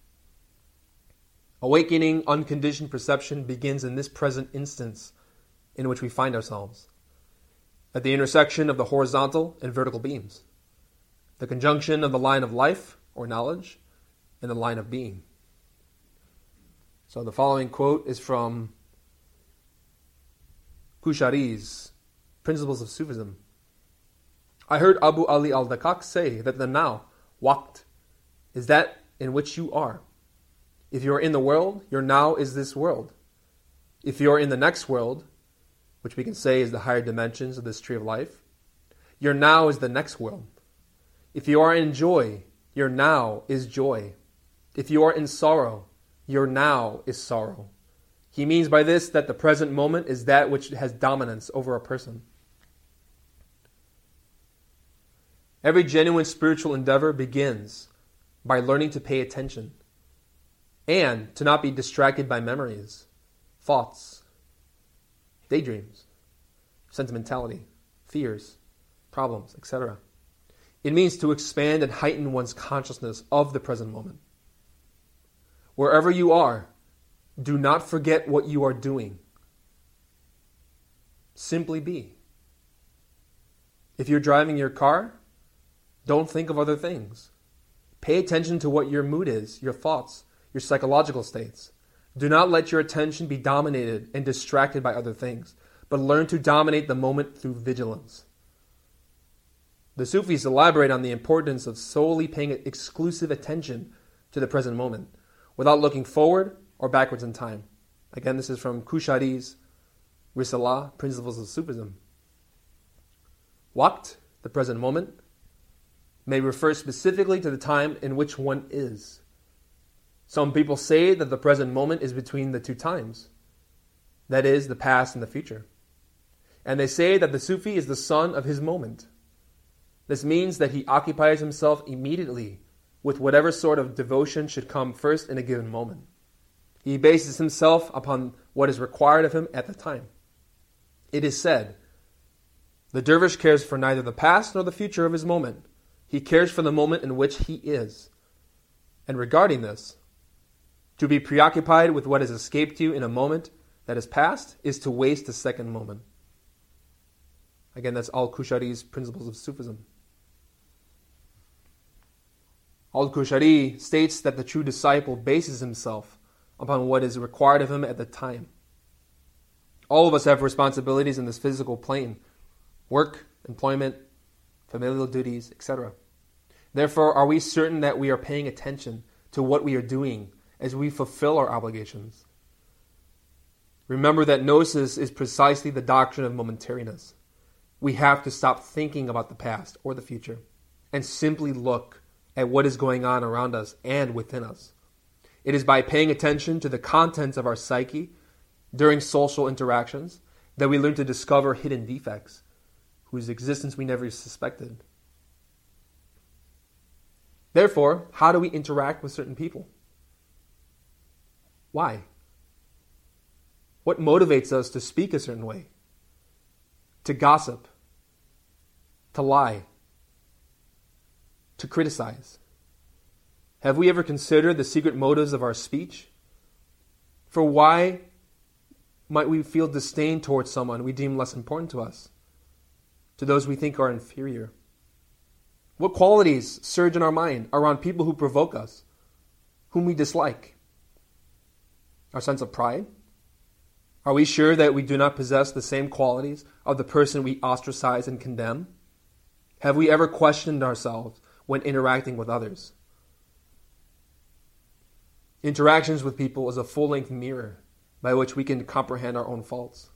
Awakening unconditioned perception begins in this present instance in which we find ourselves, at the intersection of the horizontal and vertical beams, the conjunction of the line of life or knowledge and the line of being. So the following quote is from Qushayri's Principles of Sufism. I heard Abu Ali al Daqqaq say that the now Waqt is that in which you are. If you are in the world, your now is this world. If you are in the next world, which we can say is the higher dimensions of this tree of life, your now is the next world. If you are in joy, your now is joy. If you are in sorrow, your now is sorrow. He means by this that the present moment is that which has dominance over a person. Every genuine spiritual endeavor begins by learning to pay attention and to not be distracted by memories, thoughts, daydreams, sentimentality, fears, problems, etc. It means to expand and heighten one's consciousness of the present moment. Wherever you are, do not forget what you are doing. Simply be. If you're driving your car, don't think of other things. Pay attention to what your mood is, your thoughts, your psychological states. Do not let your attention be dominated and distracted by other things, but learn to dominate the moment through vigilance. The Sufis elaborate on the importance of solely paying exclusive attention to the present moment, without looking forward or backwards in time. Again, this is from Qushayri's Risalah, Principles of Sufism. Waqt, the present moment, may refer specifically to the time in which one is. Some people say that the present moment is between the two times, that is, the past and the future. And they say that the Sufi is the son of his moment. This means that he occupies himself immediately with whatever sort of devotion should come first in a given moment. He bases himself upon what is required of him at the time. It is said, The dervish cares for neither the past nor the future of his moment. He cares for the moment in which he is. And regarding this, to be preoccupied with what has escaped you in a moment that is past is to waste a second moment. Again, that's all Qushayri's Principles of Sufism. Al Qushayri states that the true disciple bases himself upon what is required of him at the time. All of us have responsibilities in this physical plane work, employment, familial duties, etc. Therefore, are we certain that we are paying attention to what we are doing as we fulfill our obligations? Remember that gnosis is precisely the doctrine of momentariness. We have to stop thinking about the past or the future and simply look at what is going on around us and within us. It is by paying attention to the contents of our psyche during social interactions that we learn to discover hidden defects whose existence we never suspected. Therefore, how do we interact with certain people? Why? What motivates us to speak a certain way? To gossip? To lie? To criticize? Have we ever considered the secret motives of our speech? For why might we feel disdain towards someone we deem less important to us, to those we think are inferior? What qualities surge in our mind around people who provoke us, whom we dislike? Our sense of pride? Are we sure that we do not possess the same qualities of the person we ostracize and condemn? Have we ever questioned ourselves when interacting with others. Interactions with people is a full length mirror by which we can comprehend our own faults.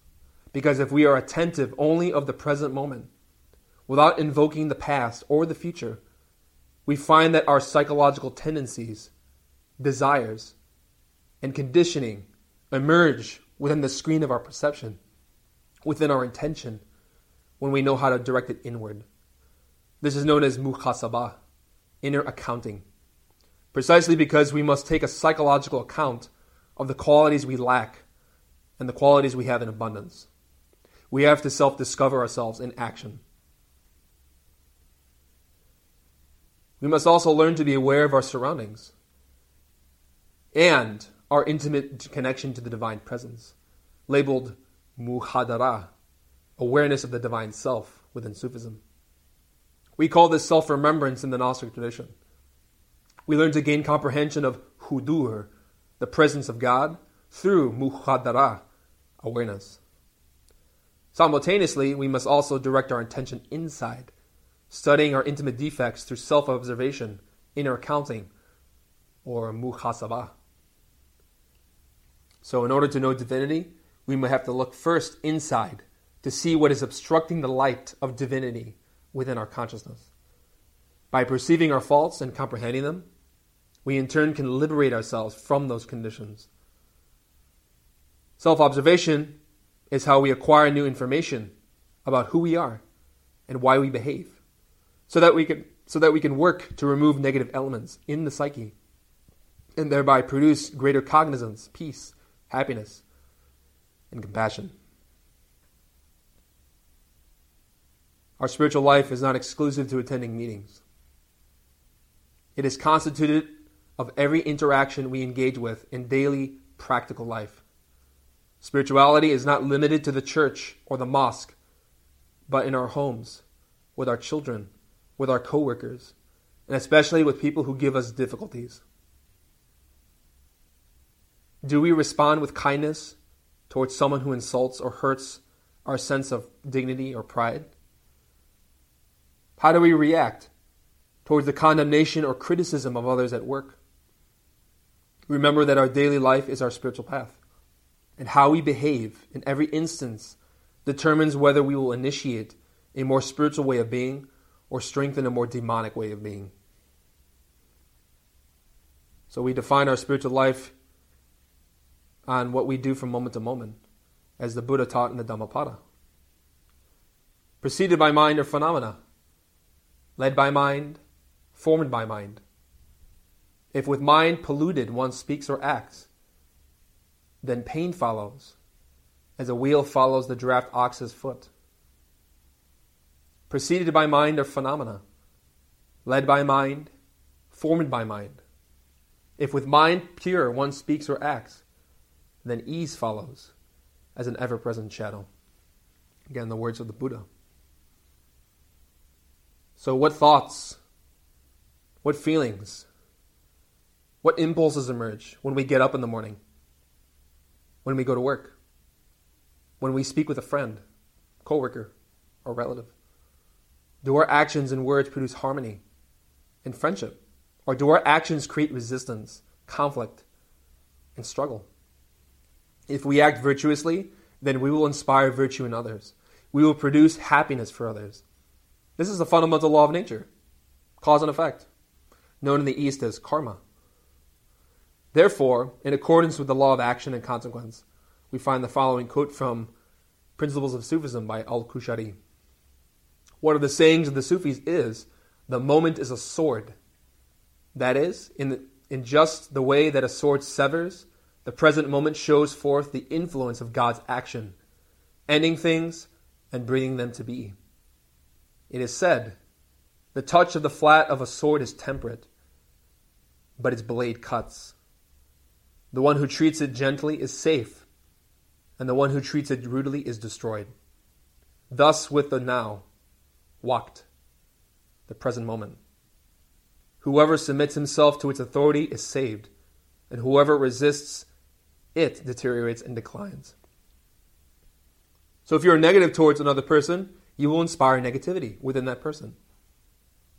Because if we are attentive only of the present moment, without invoking the past or the future, we find that our psychological tendencies, desires, and conditioning emerge within the screen of our perception, within our intention, when we know how to direct it inward. This is known as muhasabah, inner accounting, precisely because we must take a psychological account of the qualities we lack and the qualities we have in abundance. We have to self discover ourselves in action. We must also learn to be aware of our surroundings and our intimate connection to the divine presence, labeled muhadara, awareness of the divine self within Sufism. We call this self remembrance in the Gnostic tradition. We learn to gain comprehension of hudur, the presence of God, through muhadara, awareness. Simultaneously, we must also direct our attention inside, studying our intimate defects through self observation, inner accounting, or muhasabah. So, in order to know divinity, we may have to look first inside to see what is obstructing the light of divinity within our consciousness. By perceiving our faults and comprehending them, we in turn can liberate ourselves from those conditions. Self observation is how we acquire new information about who we are and why we behave, so that we can, so that we can work to remove negative elements in the psyche and thereby produce greater cognizance, peace, happiness, and compassion. Our spiritual life is not exclusive to attending meetings. It is constituted of every interaction we engage with in daily practical life. Spirituality is not limited to the church or the mosque, but in our homes, with our children, with our coworkers, and especially with people who give us difficulties. Do we respond with kindness towards someone who insults or hurts our sense of dignity or pride? How do we react towards the condemnation or criticism of others at work? Remember that our daily life is our spiritual path, and how we behave in every instance determines whether we will initiate a more spiritual way of being or strengthen a more demonic way of being. So we define our spiritual life on what we do from moment to moment, as the Buddha taught in the Dhammapada. Preceded by mind or phenomena, led by mind, formed by mind. If with mind polluted one speaks or acts, then pain follows, as a wheel follows the draft ox's foot. Preceded by mind or phenomena, led by mind, formed by mind. If with mind pure one speaks or acts, then ease follows as an ever present shadow. Again, the words of the Buddha. So, what thoughts, what feelings, what impulses emerge when we get up in the morning, when we go to work, when we speak with a friend, coworker, or relative? Do our actions and words produce harmony and friendship? Or do our actions create resistance, conflict, and struggle? If we act virtuously, then we will inspire virtue in others. We will produce happiness for others. This is the fundamental law of nature cause and effect, known in the East as karma. Therefore, in accordance with the law of action and consequence, we find the following quote from Principles of Sufism by Al Qushayri. One of the sayings of the Sufis is, The moment is a sword. That is, in, the, in just the way that a sword severs, the present moment shows forth the influence of God's action, ending things and bringing them to be. It is said, The touch of the flat of a sword is temperate, but its blade cuts. The one who treats it gently is safe, and the one who treats it rudely is destroyed. Thus with the now, waqt, the present moment. Whoever submits himself to its authority is saved, and whoever resists it deteriorates and declines. So if you're negative towards another person, you will inspire negativity within that person.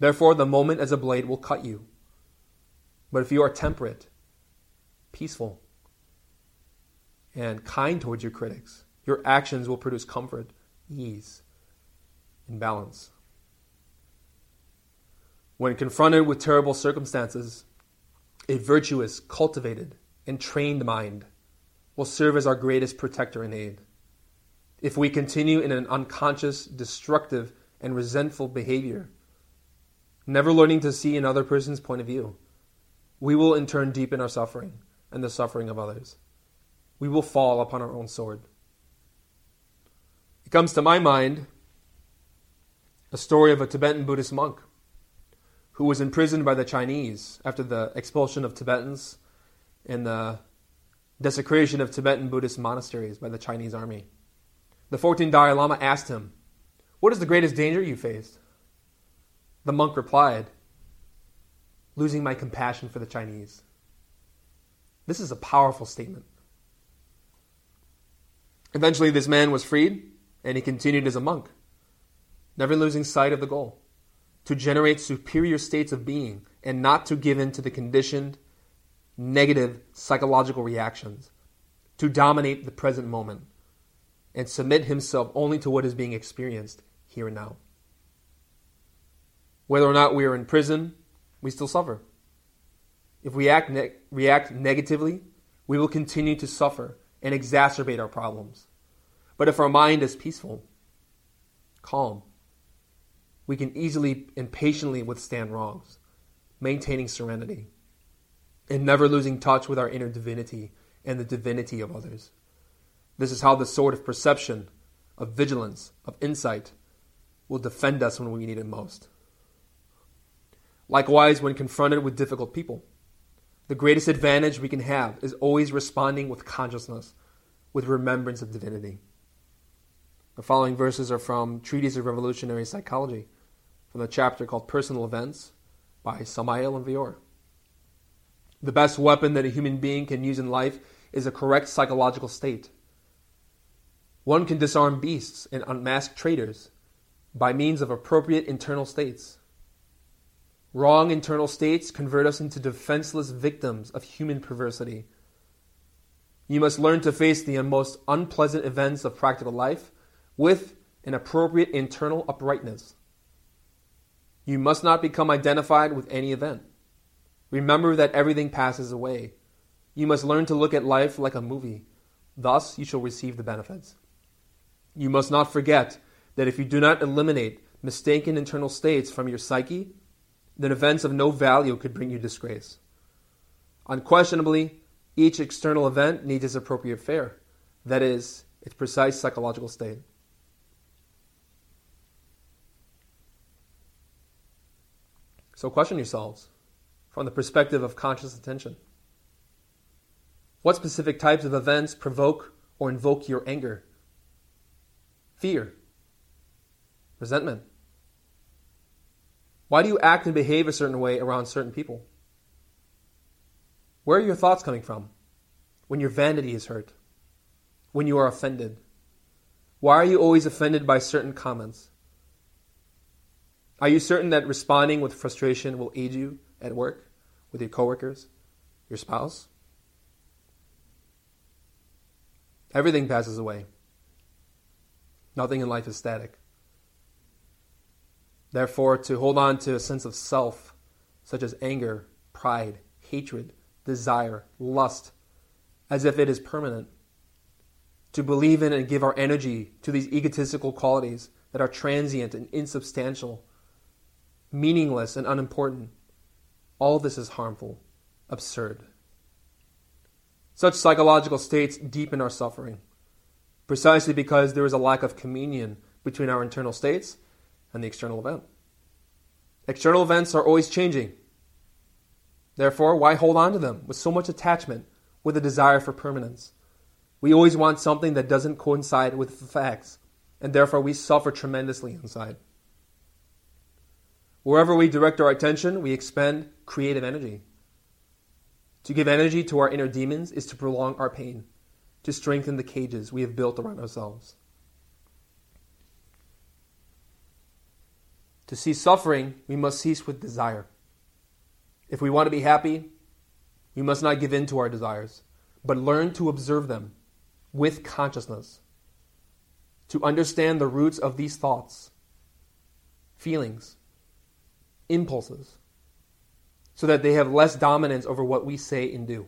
Therefore, the moment as a blade will cut you. But if you are temperate, peaceful, and kind towards your critics, your actions will produce comfort, ease, and balance. When confronted with terrible circumstances, a virtuous, cultivated, and trained mind will serve as our greatest protector and aid. If we continue in an unconscious, destructive, and resentful behavior, never learning to see another person's point of view, we will in turn deepen our suffering and the suffering of others. We will fall upon our own sword. It comes to my mind a story of a Tibetan Buddhist monk who was imprisoned by the Chinese after the expulsion of Tibetans and the desecration of Tibetan Buddhist monasteries by the Chinese army. The 14th Dalai Lama asked him, What is the greatest danger you faced? The monk replied, Losing my compassion for the Chinese. This is a powerful statement. Eventually, this man was freed and he continued as a monk, never losing sight of the goal to generate superior states of being and not to give in to the conditioned negative psychological reactions, to dominate the present moment, and submit himself only to what is being experienced here and now. Whether or not we are in prison, we still suffer. If we act ne- react negatively, we will continue to suffer and exacerbate our problems. But if our mind is peaceful, calm, we can easily and patiently withstand wrongs, maintaining serenity and never losing touch with our inner divinity and the divinity of others. This is how the sword of perception, of vigilance, of insight will defend us when we need it most. Likewise, when confronted with difficult people, the greatest advantage we can have is always responding with consciousness, with remembrance of divinity. The following verses are from Treatise of Revolutionary Psychology, from the chapter called Personal Events by Samael Aun Weor. The best weapon that a human being can use in life is a correct psychological state. One can disarm beasts and unmask traitors by means of appropriate internal states. Wrong internal states convert us into defenseless victims of human perversity. You must learn to face the most unpleasant events of practical life with an appropriate internal uprightness. You must not become identified with any event. Remember that everything passes away. You must learn to look at life like a movie. Thus, you shall receive the benefits. You must not forget that if you do not eliminate mistaken internal states from your psyche, then events of no value could bring you disgrace. Unquestionably, each external event needs its appropriate fare, that is, its precise psychological state. So question yourselves from the perspective of conscious attention. What specific types of events provoke or invoke your anger? Fear, resentment, why do you act and behave a certain way around certain people? Where are your thoughts coming from? When your vanity is hurt? When you are offended? Why are you always offended by certain comments? Are you certain that responding with frustration will aid you at work, with your coworkers, your spouse? Everything passes away. Nothing in life is static. Therefore, to hold on to a sense of self, such as anger, pride, hatred, desire, lust, as if it is permanent. To believe in and give our energy to these egotistical qualities that are transient and insubstantial, meaningless and unimportant, all this is harmful, absurd. Such psychological states deepen our suffering, precisely because there is a lack of communion between our internal states and the external event. External events are always changing. Therefore, why hold on to them with so much attachment, with a desire for permanence? We always want something that doesn't coincide with the facts, and therefore we suffer tremendously inside. Wherever we direct our attention, we expend creative energy. To give energy to our inner demons is to prolong our pain, to strengthen the cages we have built around ourselves. To see suffering, we must cease with desire. If we want to be happy, we must not give in to our desires, but learn to observe them with consciousness. To understand the roots of these thoughts, feelings, impulses, so that they have less dominance over what we say and do.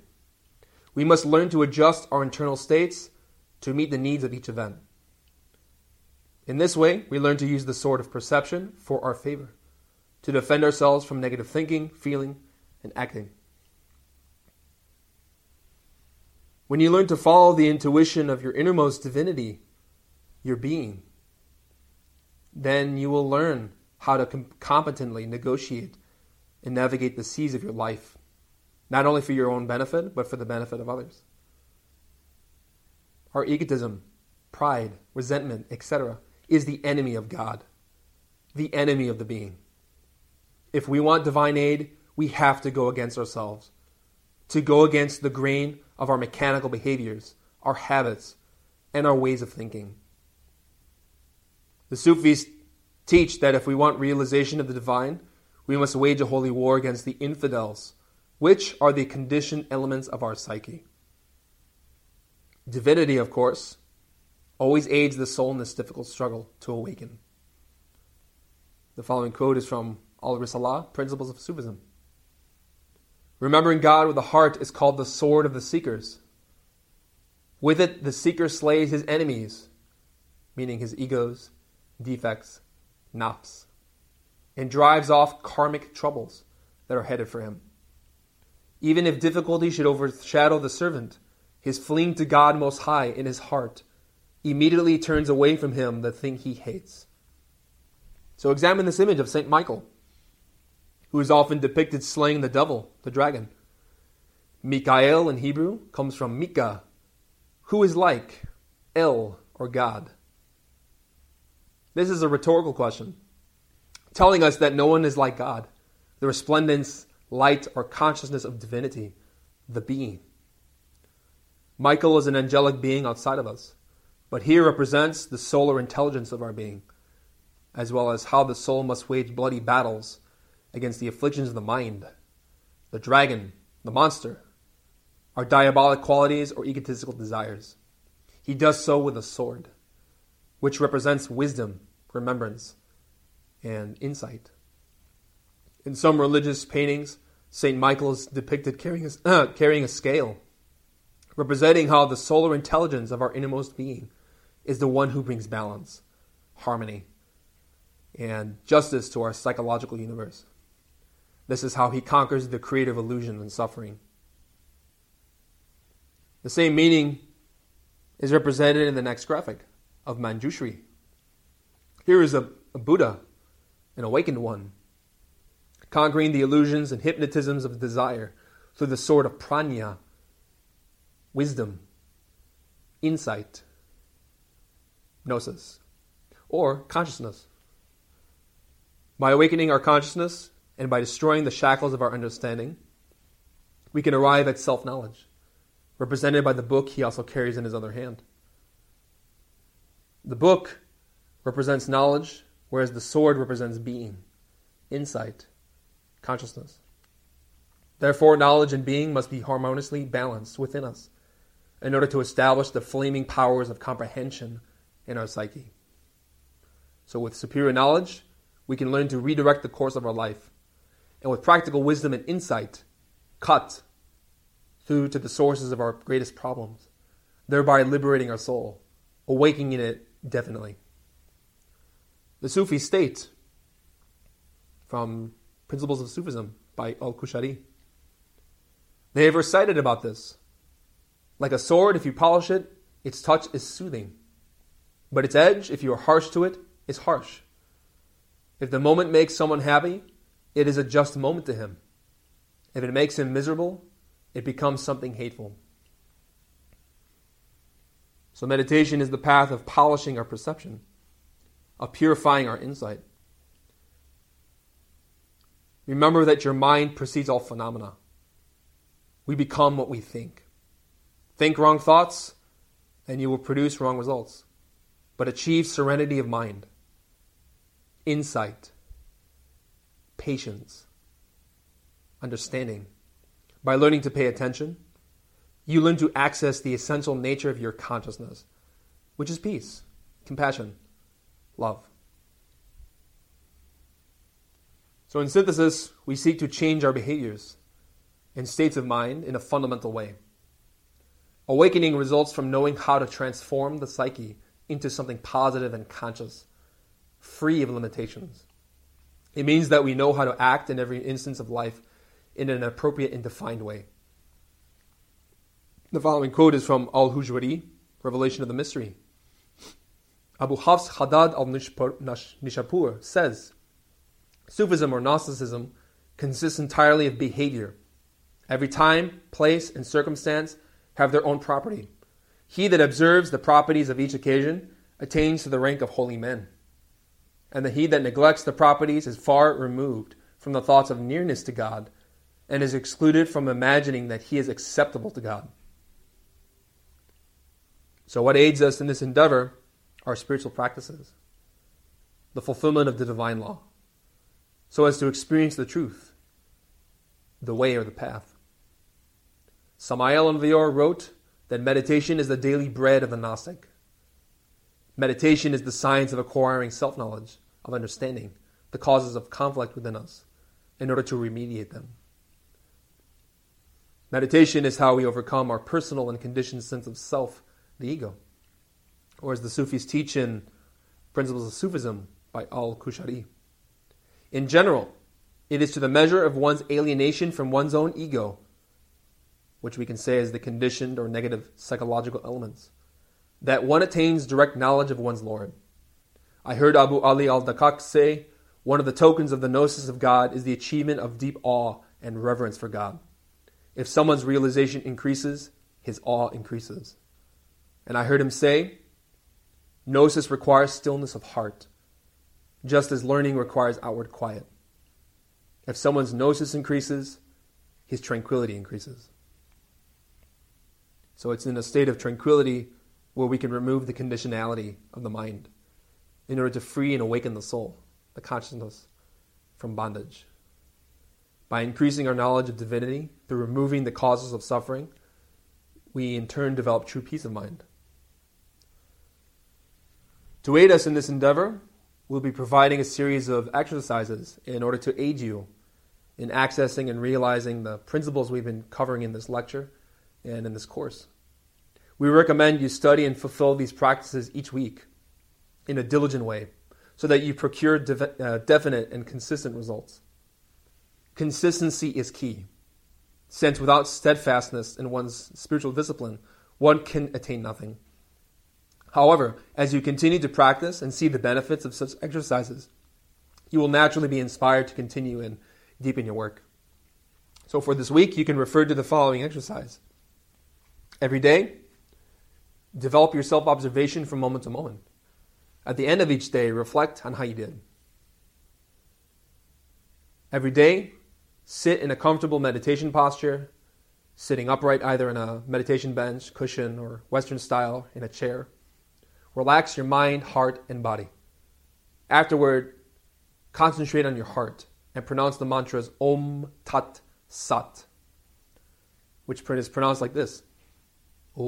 We must learn to adjust our internal states to meet the needs of each event. In this way, we learn to use the sword of perception for our favor, to defend ourselves from negative thinking, feeling, and acting. When you learn to follow the intuition of your innermost divinity, your being, then you will learn how to com- competently negotiate and navigate the seas of your life, not only for your own benefit, but for the benefit of others. Our egotism, pride, resentment, etc., is the enemy of God, the enemy of the being. If we want divine aid, we have to go against ourselves, to go against the grain of our mechanical behaviors, our habits, and our ways of thinking. The Sufis teach that if we want realization of the divine, we must wage a holy war against the infidels, which are the conditioned elements of our psyche. Divinity, of course, always aids the soul in this difficult struggle to awaken. The following quote is from Al Risalah, Principles of Sufism. Remembering God with the heart is called the sword of the seekers. With it, the seeker slays his enemies, meaning his egos, defects, nafs, and drives off karmic troubles that are headed for him. Even if difficulty should overshadow the servant, his fleeing to God Most High in his heart immediately turns away from him the thing he hates. So examine this image of St. Michael, who is often depicted slaying the devil, the dragon. Mikael in Hebrew comes from Mika, who is like El or God. This is a rhetorical question, telling us that no one is like God, the resplendence, light, or consciousness of divinity, the being. Michael is an angelic being outside of us but he represents the solar intelligence of our being, as well as how the soul must wage bloody battles against the afflictions of the mind, the dragon, the monster, our diabolic qualities or egotistical desires. He does so with a sword, which represents wisdom, remembrance, and insight. In some religious paintings, St. Michael is depicted carrying a, uh, carrying a scale, representing how the solar intelligence of our innermost being is the one who brings balance, harmony, and justice to our psychological universe. This is how he conquers the creative illusion and suffering. The same meaning is represented in the next graphic of Manjushri. Here is a, a Buddha, an awakened one, conquering the illusions and hypnotisms of desire through the sword of prajna, wisdom, insight, gnosis, or consciousness. By awakening our consciousness and by destroying the shackles of our understanding, we can arrive at self knowledge, represented by the book he also carries in his other hand. The book represents knowledge, whereas the sword represents being, insight, consciousness. Therefore, knowledge and being must be harmoniously balanced within us in order to establish the flaming powers of comprehension in our psyche. So, with superior knowledge, we can learn to redirect the course of our life, and with practical wisdom and insight, cut through to the sources of our greatest problems, thereby liberating our soul, awakening it definitely. The Sufi state, from Principles of Sufism by Al Qushayri. They have recited about this. Like a sword, if you polish it, its touch is soothing. But its edge, if you are harsh to it, is harsh. If the moment makes someone happy, it is a just moment to him. If it makes him miserable, it becomes something hateful. So, meditation is the path of polishing our perception, of purifying our insight. Remember that your mind precedes all phenomena. We become what we think. Think wrong thoughts, and you will produce wrong results. But achieve serenity of mind, insight, patience, understanding. By learning to pay attention, you learn to access the essential nature of your consciousness, which is peace, compassion, love. So, in synthesis, we seek to change our behaviors and states of mind in a fundamental way. Awakening results from knowing how to transform the psyche into something positive and conscious, free of limitations. It means that we know how to act in every instance of life in an appropriate and defined way. The following quote is from Al Hujwiri, Revelation of the Mystery. Abu Hafs Haddad al Nishapur says, Sufism or Gnosticism consists entirely of behavior. Every time, place, and circumstance have their own property. He that observes the properties of each occasion attains to the rank of holy men. And the he that neglects the properties is far removed from the thoughts of nearness to God and is excluded from imagining that he is acceptable to God. So, what aids us in this endeavor are spiritual practices, the fulfillment of the divine law so as to experience the truth, the way or the path. Samael Aun Weor wrote that meditation is the daily bread of the Gnostic. Meditation is the science of acquiring self knowledge, of understanding the causes of conflict within us in order to remediate them. Meditation is how we overcome our personal and conditioned sense of self, the ego. Or as the Sufis teach in Principles of Sufism by Al Qushayri. In general, it is to the measure of one's alienation from one's own ego, which we can say is the conditioned or negative psychological elements, that one attains direct knowledge of one's Lord. I heard Abu Ali al Daqqaq say, one of the tokens of the gnosis of God is the achievement of deep awe and reverence for God. If someone's realization increases, his awe increases. And I heard him say, Gnosis requires stillness of heart just as learning requires outward quiet. If someone's gnosis increases, his tranquility increases. So it's in a state of tranquility where we can remove the conditionality of the mind in order to free and awaken the soul, the consciousness, from bondage. By increasing our knowledge of divinity through removing the causes of suffering, we in turn develop true peace of mind. To aid us in this endeavor, we'll be providing a series of exercises in order to aid you in accessing and realizing the principles we've been covering in this lecture and in this course. We recommend you study and fulfill these practices each week in a diligent way so that you procure de- uh, definite and consistent results. Consistency is key, since without steadfastness in one's spiritual discipline, one can attain nothing. However, as you continue to practice and see the benefits of such exercises, you will naturally be inspired to continue and deepen your work. So for this week, you can refer to the following exercise. Every day, develop your self observation from moment to moment. At the end of each day, reflect on how you did. Every day, sit in a comfortable meditation posture, sitting upright either in a meditation bench, cushion, or Western style in a chair. Relax your mind, heart, and body. Afterward, concentrate on your heart and pronounce the mantras Om Tat Sat, which is pronounced like this Om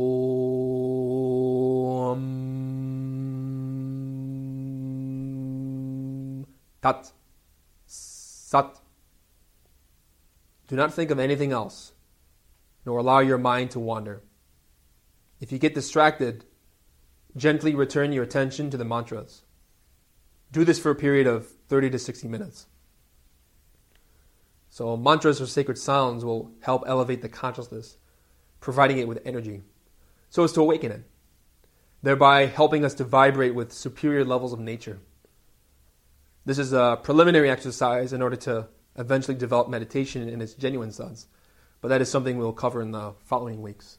Tat Sat. Do not think of anything else, nor allow your mind to wander. If you get distracted, gently return your attention to the mantras. Do this for a period of 30 to 60 minutes. So, mantras or sacred sounds will help elevate the consciousness, providing it with energy, so as to awaken it, thereby helping us to vibrate with superior levels of nature. This is a preliminary exercise in order to eventually develop meditation in its genuine sense, but that is something we'll cover in the following weeks.